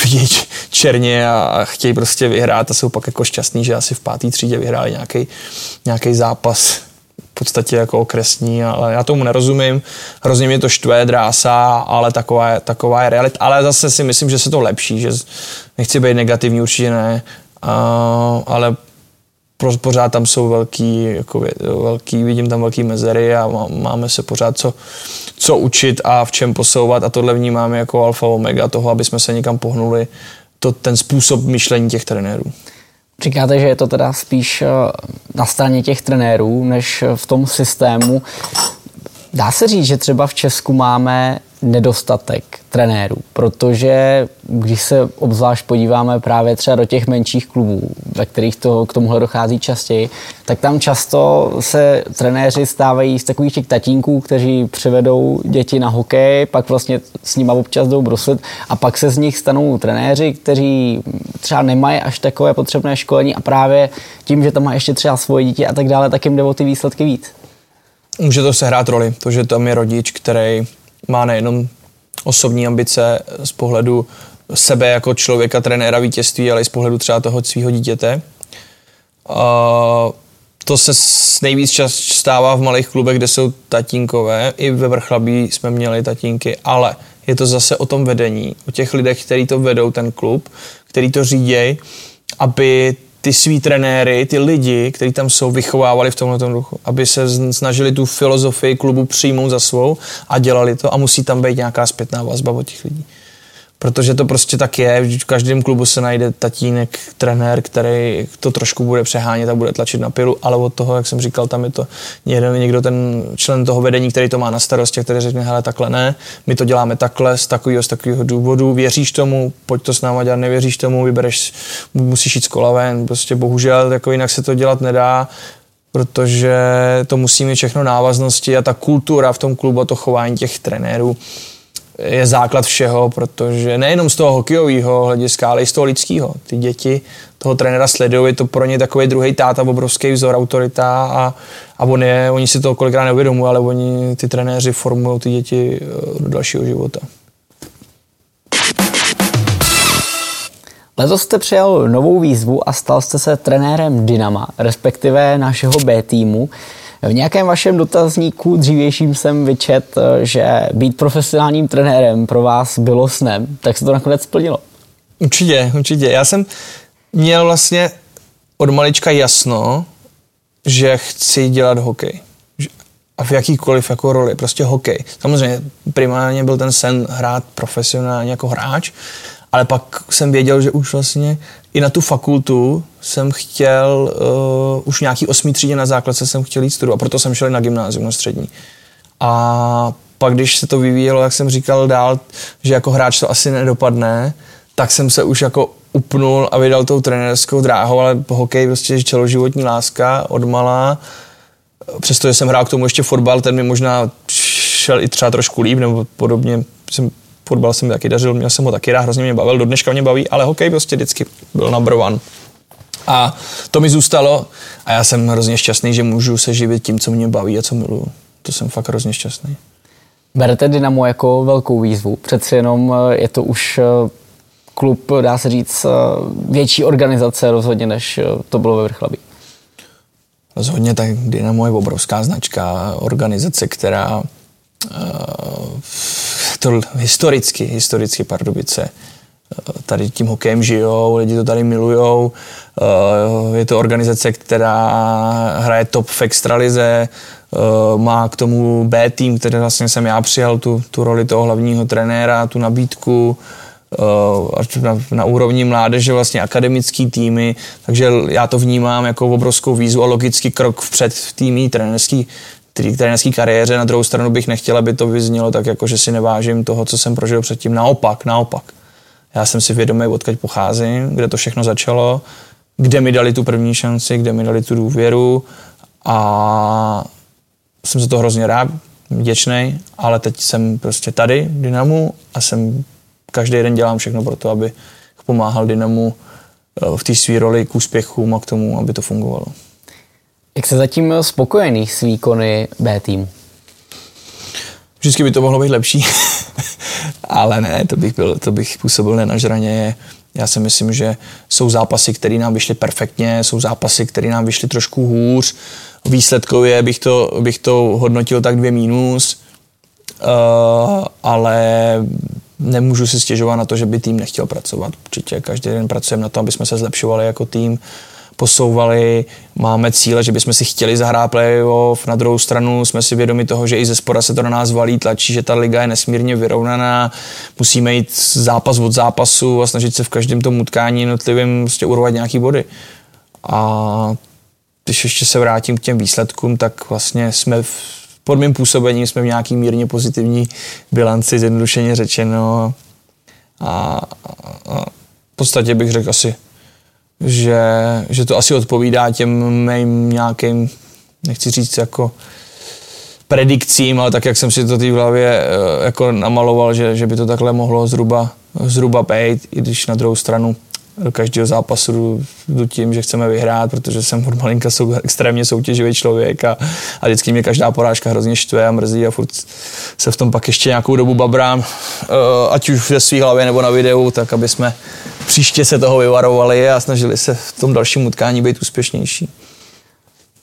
viděj černě a, a chtějí prostě vyhrát a jsou pak jako šťastní, že asi v pátý třídě vyhráli nějaký zápas podstatě jako okresní, ale já tomu nerozumím. Hrozně mě to štve, drásá, ale taková je, taková je realita. Ale zase si myslím, že se to lepší, že nechci být negativní, určitě ne, a, ale pořád tam jsou velký, jako velký, vidím tam velký mezery a máme se pořád co, co učit a v čem posouvat a tohle vnímáme jako alfa omega toho, aby jsme se někam pohnuli, to, ten způsob myšlení těch trenérů. Říkáte, že je to teda spíš eh, na straně těch trenérů, než v tom systému. Dá se říct, že třeba v Česku máme nedostatek trenérů, protože když se obzvlášť podíváme právě třeba do těch menších klubů, ve kterých to, k tomuhle dochází častěji, tak tam často se trenéři stávají z takových těch tatínků, kteří přivedou děti na hokej, pak vlastně s nimi občas jdou bruslit a pak se z nich stanou trenéři, kteří třeba nemají až takové potřebné školení a právě tím, že tam má ještě třeba svoje dítě a tak dále, tak jim jde o ty výsledky víc. Může to sehrát roli, to, že tam je rodič, který má nejenom osobní ambice z pohledu sebe jako člověka, trenéra vítězství, ale i z pohledu třeba toho svého dítěte. A to se nejvíc čas stává v malých klubech, kde jsou tatínkové. I ve Vrchlabí jsme měli tatínky, ale je to zase o tom vedení, o těch lidech, kteří to vedou, ten klub, který to řídějí, aby ty svý trenéry, ty lidi, kteří tam jsou, vychovávali v tomhle duchu, aby se snažili tu filozofii klubu přijmout za svou a dělali to a musí tam být nějaká zpětná vazba od těch lidí protože to prostě tak je. V každém klubu se najde tatínek, trenér, který to trošku bude přehánět a bude tlačit na pilu, ale od toho, jak jsem říkal, tam je to jeden, někdo ten člen toho vedení, který to má na starosti, který řekne, hele, takhle ne, my to děláme takhle, z takového, z takového důvodu, věříš tomu, pojď to s náma dělat, nevěříš tomu, vybereš, musíš jít z kola ven, prostě bohužel, jako jinak se to dělat nedá, protože to musí mít všechno návaznosti a ta kultura v tom klubu a to chování těch trenérů je základ všeho, protože nejenom z toho hokejového hlediska, ale i z toho lidského. Ty děti toho trenéra sledují, je to pro ně takový druhý táta, obrovský vzor, autorita a, a on je, oni si to kolikrát neuvědomují, ale oni, ty trenéři formují ty děti eh, do dalšího života. Letos jste přijal novou výzvu a stal jste se trenérem Dynama, respektive našeho B týmu. V nějakém vašem dotazníku dřívějším jsem vyčet, eh, že být profesionálním trenérem pro vás bylo snem, tak se to nakonec splnilo. Určitě, určitě. Já jsem měl vlastně od malička jasno, že chci dělat hokej. A v jakýkoliv jako roli, prostě hokej. Samozřejmě primárně byl ten sen hrát profesionálně jako hráč, ale pak jsem věděl, že už vlastně i na tu fakultu jsem chtěl, uh, už nějaký osmý třídě na základce jsem chtěl jít studovat, a proto jsem šel na gymnázium, na střední. A pak, když se to vyvíjelo, jak jsem říkal dál, že jako hráč to asi nedopadne, tak jsem se už jako upnul a vydal tou trenérskou dráhou, ale hokej prostě celoživotní láska od malá. Přestože jsem hrál k tomu ještě fotbal, ten mi možná šel i třeba trošku líp, nebo podobně jsem fotbal se mi taky dařil, měl jsem ho taky rád, hrozně mě bavil, do dneška mě baví, ale hokej prostě vždycky byl number one. A to mi zůstalo a já jsem hrozně šťastný, že můžu se živit tím, co mě baví a co miluju. To jsem fakt hrozně šťastný. Berete Dynamo jako velkou výzvu. Přeci jenom eh, je to už eh, klub, dá se říct, eh, větší organizace rozhodně, než to bylo ve Vrchlabí. Rozhodně tak Dynamo je obrovská značka, organizace, která to historicky, historicky Pardubice. Tady tím hokejem žijou, lidi to tady milujou. Eh, je to organizace, která hraje top v extralize, eh, má k tomu B tým, který vlastně jsem já přijal tu, tu roli toho hlavního trenéra, tu nabídku eh, na, na úrovni mládeže, vlastně akademický týmy, takže já to vnímám jako obrovskou výzvu a logický krok vpřed v týmí trenerský trenerské kariéře. Na druhou stranu bych nechtěl, aby to vyznělo tak, jako že si nevážím toho, co jsem prožil předtím. Naopak, naopak. Já jsem si vědomý, odkud pocházím, kde to všechno začalo, kde mi dali tu první šanci, kde mi dali tu důvěru a jsem za to hrozně rád. vděčný, ale teď jsem prostě tady v Dynamu a jsem každý den dělám všechno pro to, aby pomáhal Dynamu eh, v té své roli k úspěchům a k tomu, aby to fungovalo. Jak se zatím spokojený s výkony B týmu? Vždycky by to mohlo být lepší, ale ne, to bych, byl, to bych působil nenažraně. Já si myslím, že jsou zápasy, které nám vyšly perfektně, jsou zápasy, které nám vyšly trošku hůř. Výsledkově bych to, bych to hodnotil tak dvě mínus, uh, ale nemůžu si stěžovat na to, že by tým nechtěl pracovat. Určitě každý den pracujeme na to, aby jsme se zlepšovali jako tým, posouvali, máme cíle, že bychom si chtěli zahrát playoff, na druhou stranu jsme si vědomi toho, že i ze spora se to na nás valí, tlačí, že ta liga je nesmírně vyrovnaná, musíme jít zápas od zápasu a snažit se v každém tom utkání jednotlivým prostě urovat nějaký body. A když ještě se vrátím k těm výsledkům, tak vlastně jsme v, pod mým působením jsme v nějaký mírně pozitivní bilanci, zjednodušeně řečeno. A, a, a v podstatě bych řekl asi že, že to asi odpovídá těm mým nějakým, nechci říct jako predikcím, ale tak, jak jsem si to v hlavě eh, jako namaloval, že, že by to takhle mohlo zhruba, zhruba být, i když na druhou stranu každého zápasu jdu tím, že chceme vyhrát, protože jsem od malinka sou, extrémně soutěživý člověk a, a vždycky mě každá porážka hrozně štve a mrzí a furt se v tom pak ještě nějakou dobu babrám, eh, ať už ve své hlavě nebo na videu, tak aby jsme příště se toho vyvarovali a snažili se v tom dalším utkání být úspěšnější.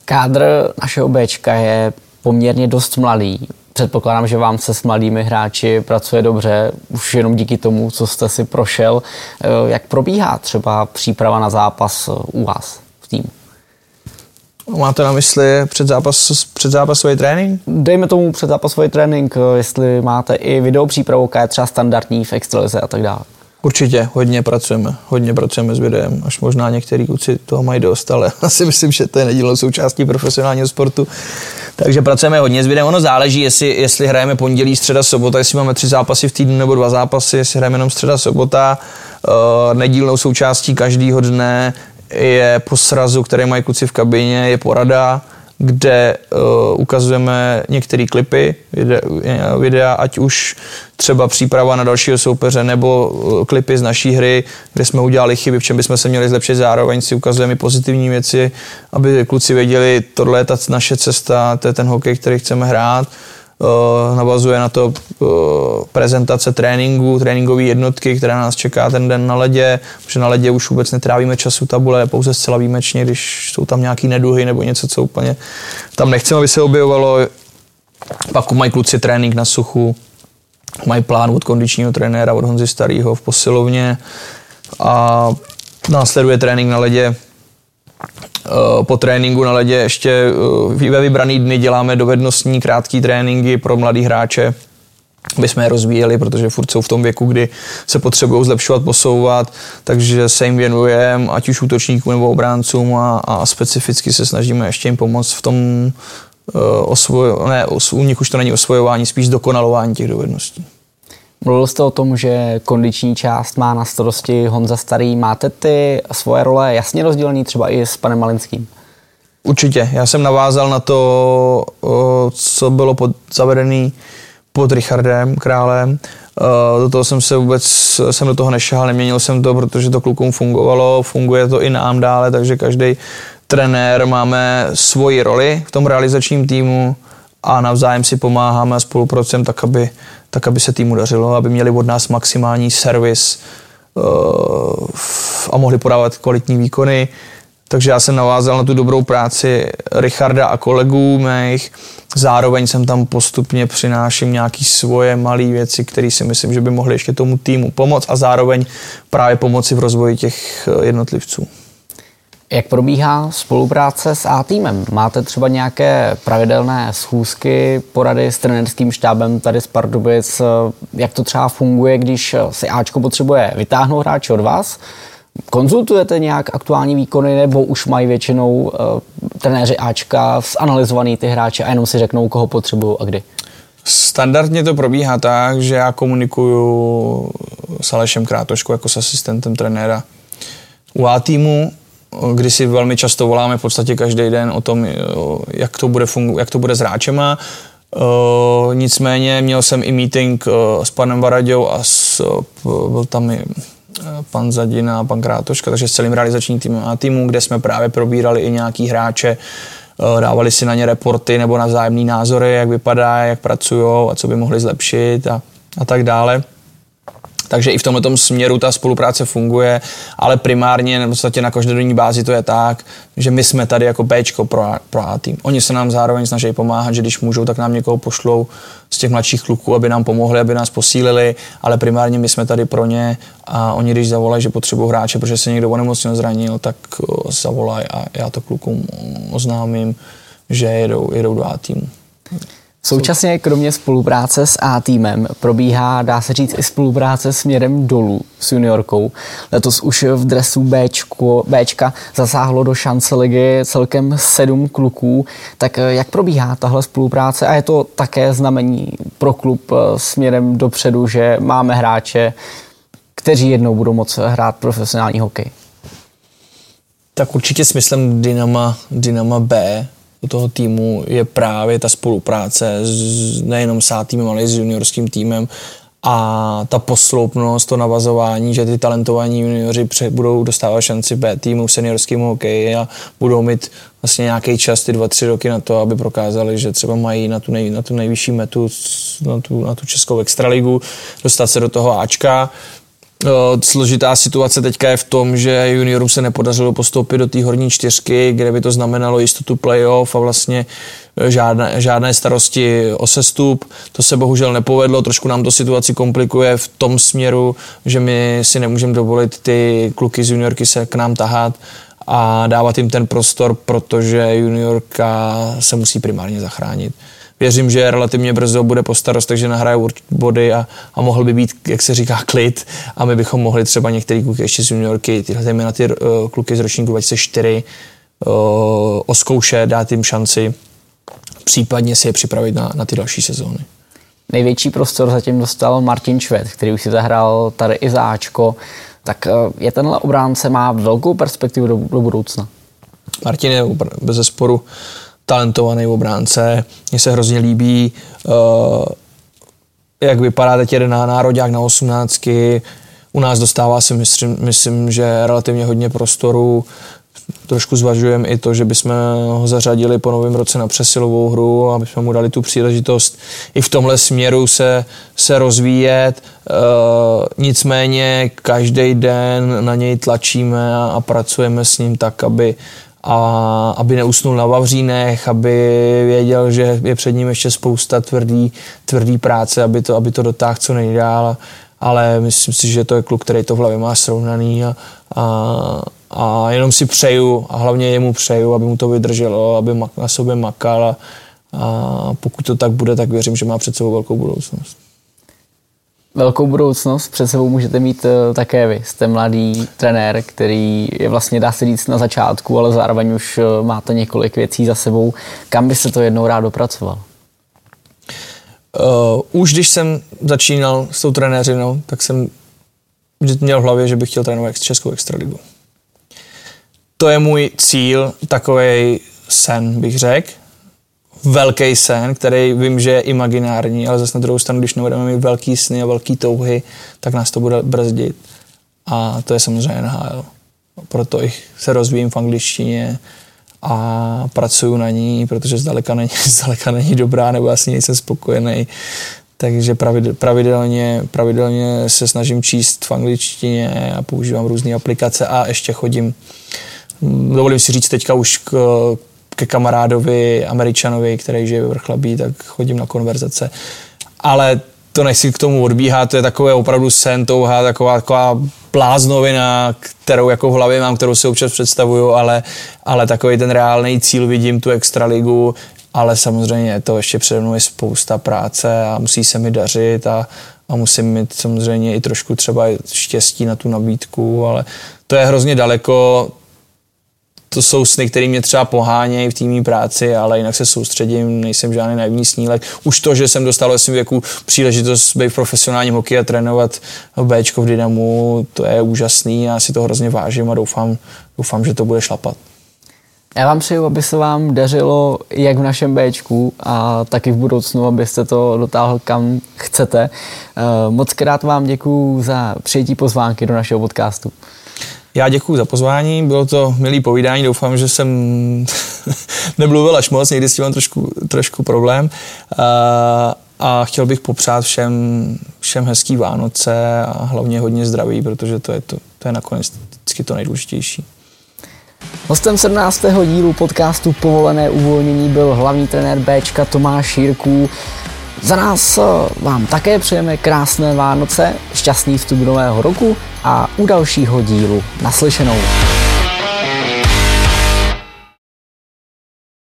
Kádr našeho Bčka je poměrně dost mladý. Předpokládám, že vám se s mladými hráči pracuje dobře, už jenom díky tomu, co jste si prošel. Eh, jak probíhá třeba příprava na zápas eh, u vás v týmu? Máte na mysli předzápas, předzápasový trénink? Dejme tomu předzápasový trénink, eh, jestli máte i video přípravu, jaká je třeba standardní v Extralize a tak dále. Určitě, hodně pracujeme, hodně pracujeme s videem, až možná některý kluci toho mají dost, ale asi myslím, že to je nedílnou součástí profesionálního sportu. Takže pracujeme hodně s videem. Ono záleží, jestli, jestli hrajeme pondělí, středa, sobota, jestli máme tři zápasy v týdnu nebo dva zápasy, jestli hrajeme jenom středa, sobota. Uh, nedílnou součástí každého dne je po srazu, který mají kluci v kabině, je porada, kde uh, ukazujeme některé klipy, videa, videa, ať už třeba příprava na dalšího soupeře nebo uh, klipy z naší hry, kde jsme udělali chyby, v čem bychom se měli zlepšit, zároveň si ukazujeme pozitivní věci, aby kluci věděli, tohle je ta naše cesta, to je ten hokej, který chceme hrát. Eh, navazuje na to eh, prezentace tréninku, tréninkové jednotky, která nás čeká ten den na ledě, protože na ledě už vůbec netrávíme času tabule, pouze zcela výjimečně, když jsou tam nějaký neduhy nebo něco, co úplně tam nechceme, aby se objevovalo. Pak mají kluci trénink na suchu, mají plán od kondičního trenéra, od Honzy Starého v posilovně a následuje trénink na ledě Eh, po tréninku na ledě ještě eh, ve vybraný dny děláme dovednostní krátké tréninky pro mladý hráče, aby jsme je rozvíjeli, protože furt jsou v tom věku, kdy se potřebují zlepšovat, posouvat, takže se jim věnujeme, ať už útočníkům nebo obráncům a, a specificky se snažíme ještě jim pomoct v tom uh, osvoj, ne, u nich už to není osvojování, spíš dokonalování těch dovedností. Mluvil jste o tom, že kondiční část má na starosti Honza Starý. Máte ty svoje role jasně rozdělený třeba i s panem Malinským? Určitě. Já jsem navázal na to, co bylo pod, zavedený pod Richardem Králem. Do toho jsem se vůbec jsem do toho nešahal, neměnil jsem to, protože to klukům fungovalo, funguje to i nám dále, takže každý trenér máme svoji roli v tom realizačním týmu a navzájem si pomáháme a spolupracujeme tak, aby tak aby se týmu dařilo, aby měli od nás maximální servis uh, a mohli podávat kvalitní výkony. Takže já jsem navázal na tu dobrou práci Richarda a kolegů mých. Zároveň jsem tam postupně přináším nějaké svoje malé věci, které si myslím, že by mohly ještě tomu týmu pomoct a zároveň právě pomoci v rozvoji těch eh, jednotlivců. Jak probíhá spolupráce s A-týmem? Máte třeba nějaké pravidelné schůzky, porady s trenerským štábem tady z Pardubic? Jak to třeba funguje, když si Ačko potřebuje vytáhnout hráče od vás? Konzultujete nějak aktuální výkony nebo už mají většinou uh, trenéři Ačka zanalizovaný ty hráče a jenom si řeknou, koho potřebují a kdy? Standardně to probíhá tak, že já komunikuju s Alešem Krátoškou jako s asistentem trenéra u A týmu kdy si velmi často voláme v podstatě každý den o tom, jak to bude, fungu, jak to bude s hráčema. Uh, nicméně měl jsem i meeting uh, s panem Varaďou a s, byl tam i pan Zadina a pan Krátoška, takže s celým realizačním týmem a týmu, kde jsme právě probírali i nějaký hráče, dávali si na ně reporty nebo na vzájemný názory, jak vypadá, jak pracují a co by mohli zlepšit a, a tak dále. Takže i v tomto směru ta spolupráce funguje, ale primárně nebo podstatě na každodenní bázi to je tak, že my jsme tady jako Bčko pro, pro A tým. Oni se nám zároveň snaží pomáhat, že když můžou, tak nám někoho pošlou z těch mladších kluků, aby nám pomohli, aby nás posílili, ale primárně my jsme tady pro ně a oni, když zavolají, že potřebují hráče, protože se někdo onemocnil, zranil, tak zavolají a já to klukům oznámím, že jedou, jedou do A týmu. Současně kromě spolupráce s A týmem probíhá, dá se říct, i spolupráce směrem dolů s juniorkou. Letos už v dresu Bčko, Bčka zasáhlo do šance ligy celkem sedm kluků. Tak eh, jak probíhá tahle spolupráce a je to také znamení pro klub eh, směrem dopředu, že máme hráče, kteří jednou budou moct hrát profesionální hokej? Tak určitě smyslem Dynama, Dynama B u toho týmu je právě ta spolupráce s, nejenom s týmem, ale i s juniorským týmem a ta posloupnost, to navazování, že ty talentovaní junioři budou dostávat šanci B týmu v seniorském hokeji a budou mít vlastně nějaký čas, ty dva, tři roky na to, aby prokázali, že třeba mají na tu, nej, na tu nejvyšší metu, na tu, na tu českou extraligu, dostat se do toho Ačka. Složitá situace teďka je v tom, že juniorům se nepodařilo postoupit do té horní čtyřky, kde by to znamenalo jistotu playoff a vlastně e, žádné, žádné starosti o sestup. To se bohužel nepovedlo, trošku nám to situaci komplikuje v tom směru, že my si nemůžeme dovolit ty kluky z juniorky se k nám tahat a dávat jim ten prostor, protože juniorka se musí primárně zachránit věřím, že relativně brzo bude po starost, takže nahraje body a, a mohl by být, jak se říká, klid a my bychom mohli třeba některý kluky ještě z juniorky, tyhle na ty uh, kluky z ročníku 2004 uh, oskoušet, dát jim šanci, případně si je připravit na, na ty další sezóny. Největší prostor zatím dostal Martin Šved, který už si zahrál tady i za Ačko. Tak uh, je tenhle obránce má velkou perspektivu do, do budoucna. Martin je bez zesporu talentovaný obránce. Mně se hrozně líbí, uh, jak vypadá teď jeden na národák na 18. U nás dostává si myslím, myslím, že relativně hodně prostoru. Trošku zvažujeme i to, že bychom ho zařadili po novém roce na přesilovou hru, aby jsme mu dali tu příležitost i v tomhle směru se, se rozvíjet. Uh, nicméně každý den na něj tlačíme a, a pracujeme s ním tak, aby, a aby neusnul na Vavřínech, aby věděl, že je před ním ještě spousta tvrdý, tvrdý práce, aby to, aby to dotáhl co nejdál. Ale myslím si, že to je kluk, který to v hlavě má srovnaný a, a, a jenom si přeju a hlavně jemu přeju, aby mu to vydrželo, aby na sobě makal a, a pokud to tak bude, tak věřím, že má před sebou velkou budoucnost velkou budoucnost před sebou můžete mít uh, také vy. Jste mladý trenér, který je vlastně, dá se říct, na začátku, ale zároveň už uh, máte několik věcí za sebou. Kam byste to jednou rád dopracoval? Uh, už když jsem začínal s tou trenéřinou, tak jsem měl v hlavě, že bych chtěl trénovat Českou extraligu. To je můj cíl, takový sen bych řekl velký sen, který vím, že je imaginární, ale zase na druhou stranu, když nebudeme mít velký sny a velký touhy, tak nás to bude brzdit. A to je samozřejmě NHL. Proto ich se rozvíjím v angličtině a pracuju na ní, protože zdaleka není, zdaleka není dobrá, nebo asi nejsem spokojený. Takže pravidelně, pravidelně se snažím číst v angličtině a používám různé aplikace a ještě chodím, dovolím si říct teďka už k, ke kamarádovi, američanovi, který žije ve Vrchlabí, tak chodím na konverzace. Ale to nechci k tomu odbíhat, to je takové opravdu sen, touha, taková, taková pláznovina, kterou jako v hlavě mám, kterou si občas představuju, ale, ale takový ten reálný cíl vidím tu extraligu, ale samozřejmě to ještě přede mnou je spousta práce a musí se mi dařit a, a musím mít samozřejmě i trošku třeba štěstí na tu nabídku, ale to je hrozně daleko, to jsou sny, které mě třeba pohánějí v týmní práci, ale jinak se soustředím, nejsem žádný naivní snílek. Už to, že jsem dostal ve svém věku příležitost být v profesionálním hokeji a trénovat B v Dynamu, to je úžasný, já si to hrozně vážím a doufám, doufám že to bude šlapat. Já vám přeju, aby se vám dařilo jak v našem Bčku a taky v budoucnu, abyste to dotáhl kam chcete. Eh, moc krát vám děkuji za přijetí pozvánky do našeho podcastu. Já děkuji za pozvání, bylo to milý povídání, doufám, že jsem nemluvil až moc, někdy s tím mám trošku, trošku problém. A, a chtěl bych popřát všem, všem hezký Vánoce a hlavně hodně zdraví, protože to je, to, to je nakonec vždycky to nejdůležitější. Hostem 17. dílu podcastu Povolené uvolnění byl hlavní trenér Bčka Tomáš Jirků. Za nás vám také přejeme krásné Vánoce, šťastný vstup nového roku a u dalšího dílu naslyšenou.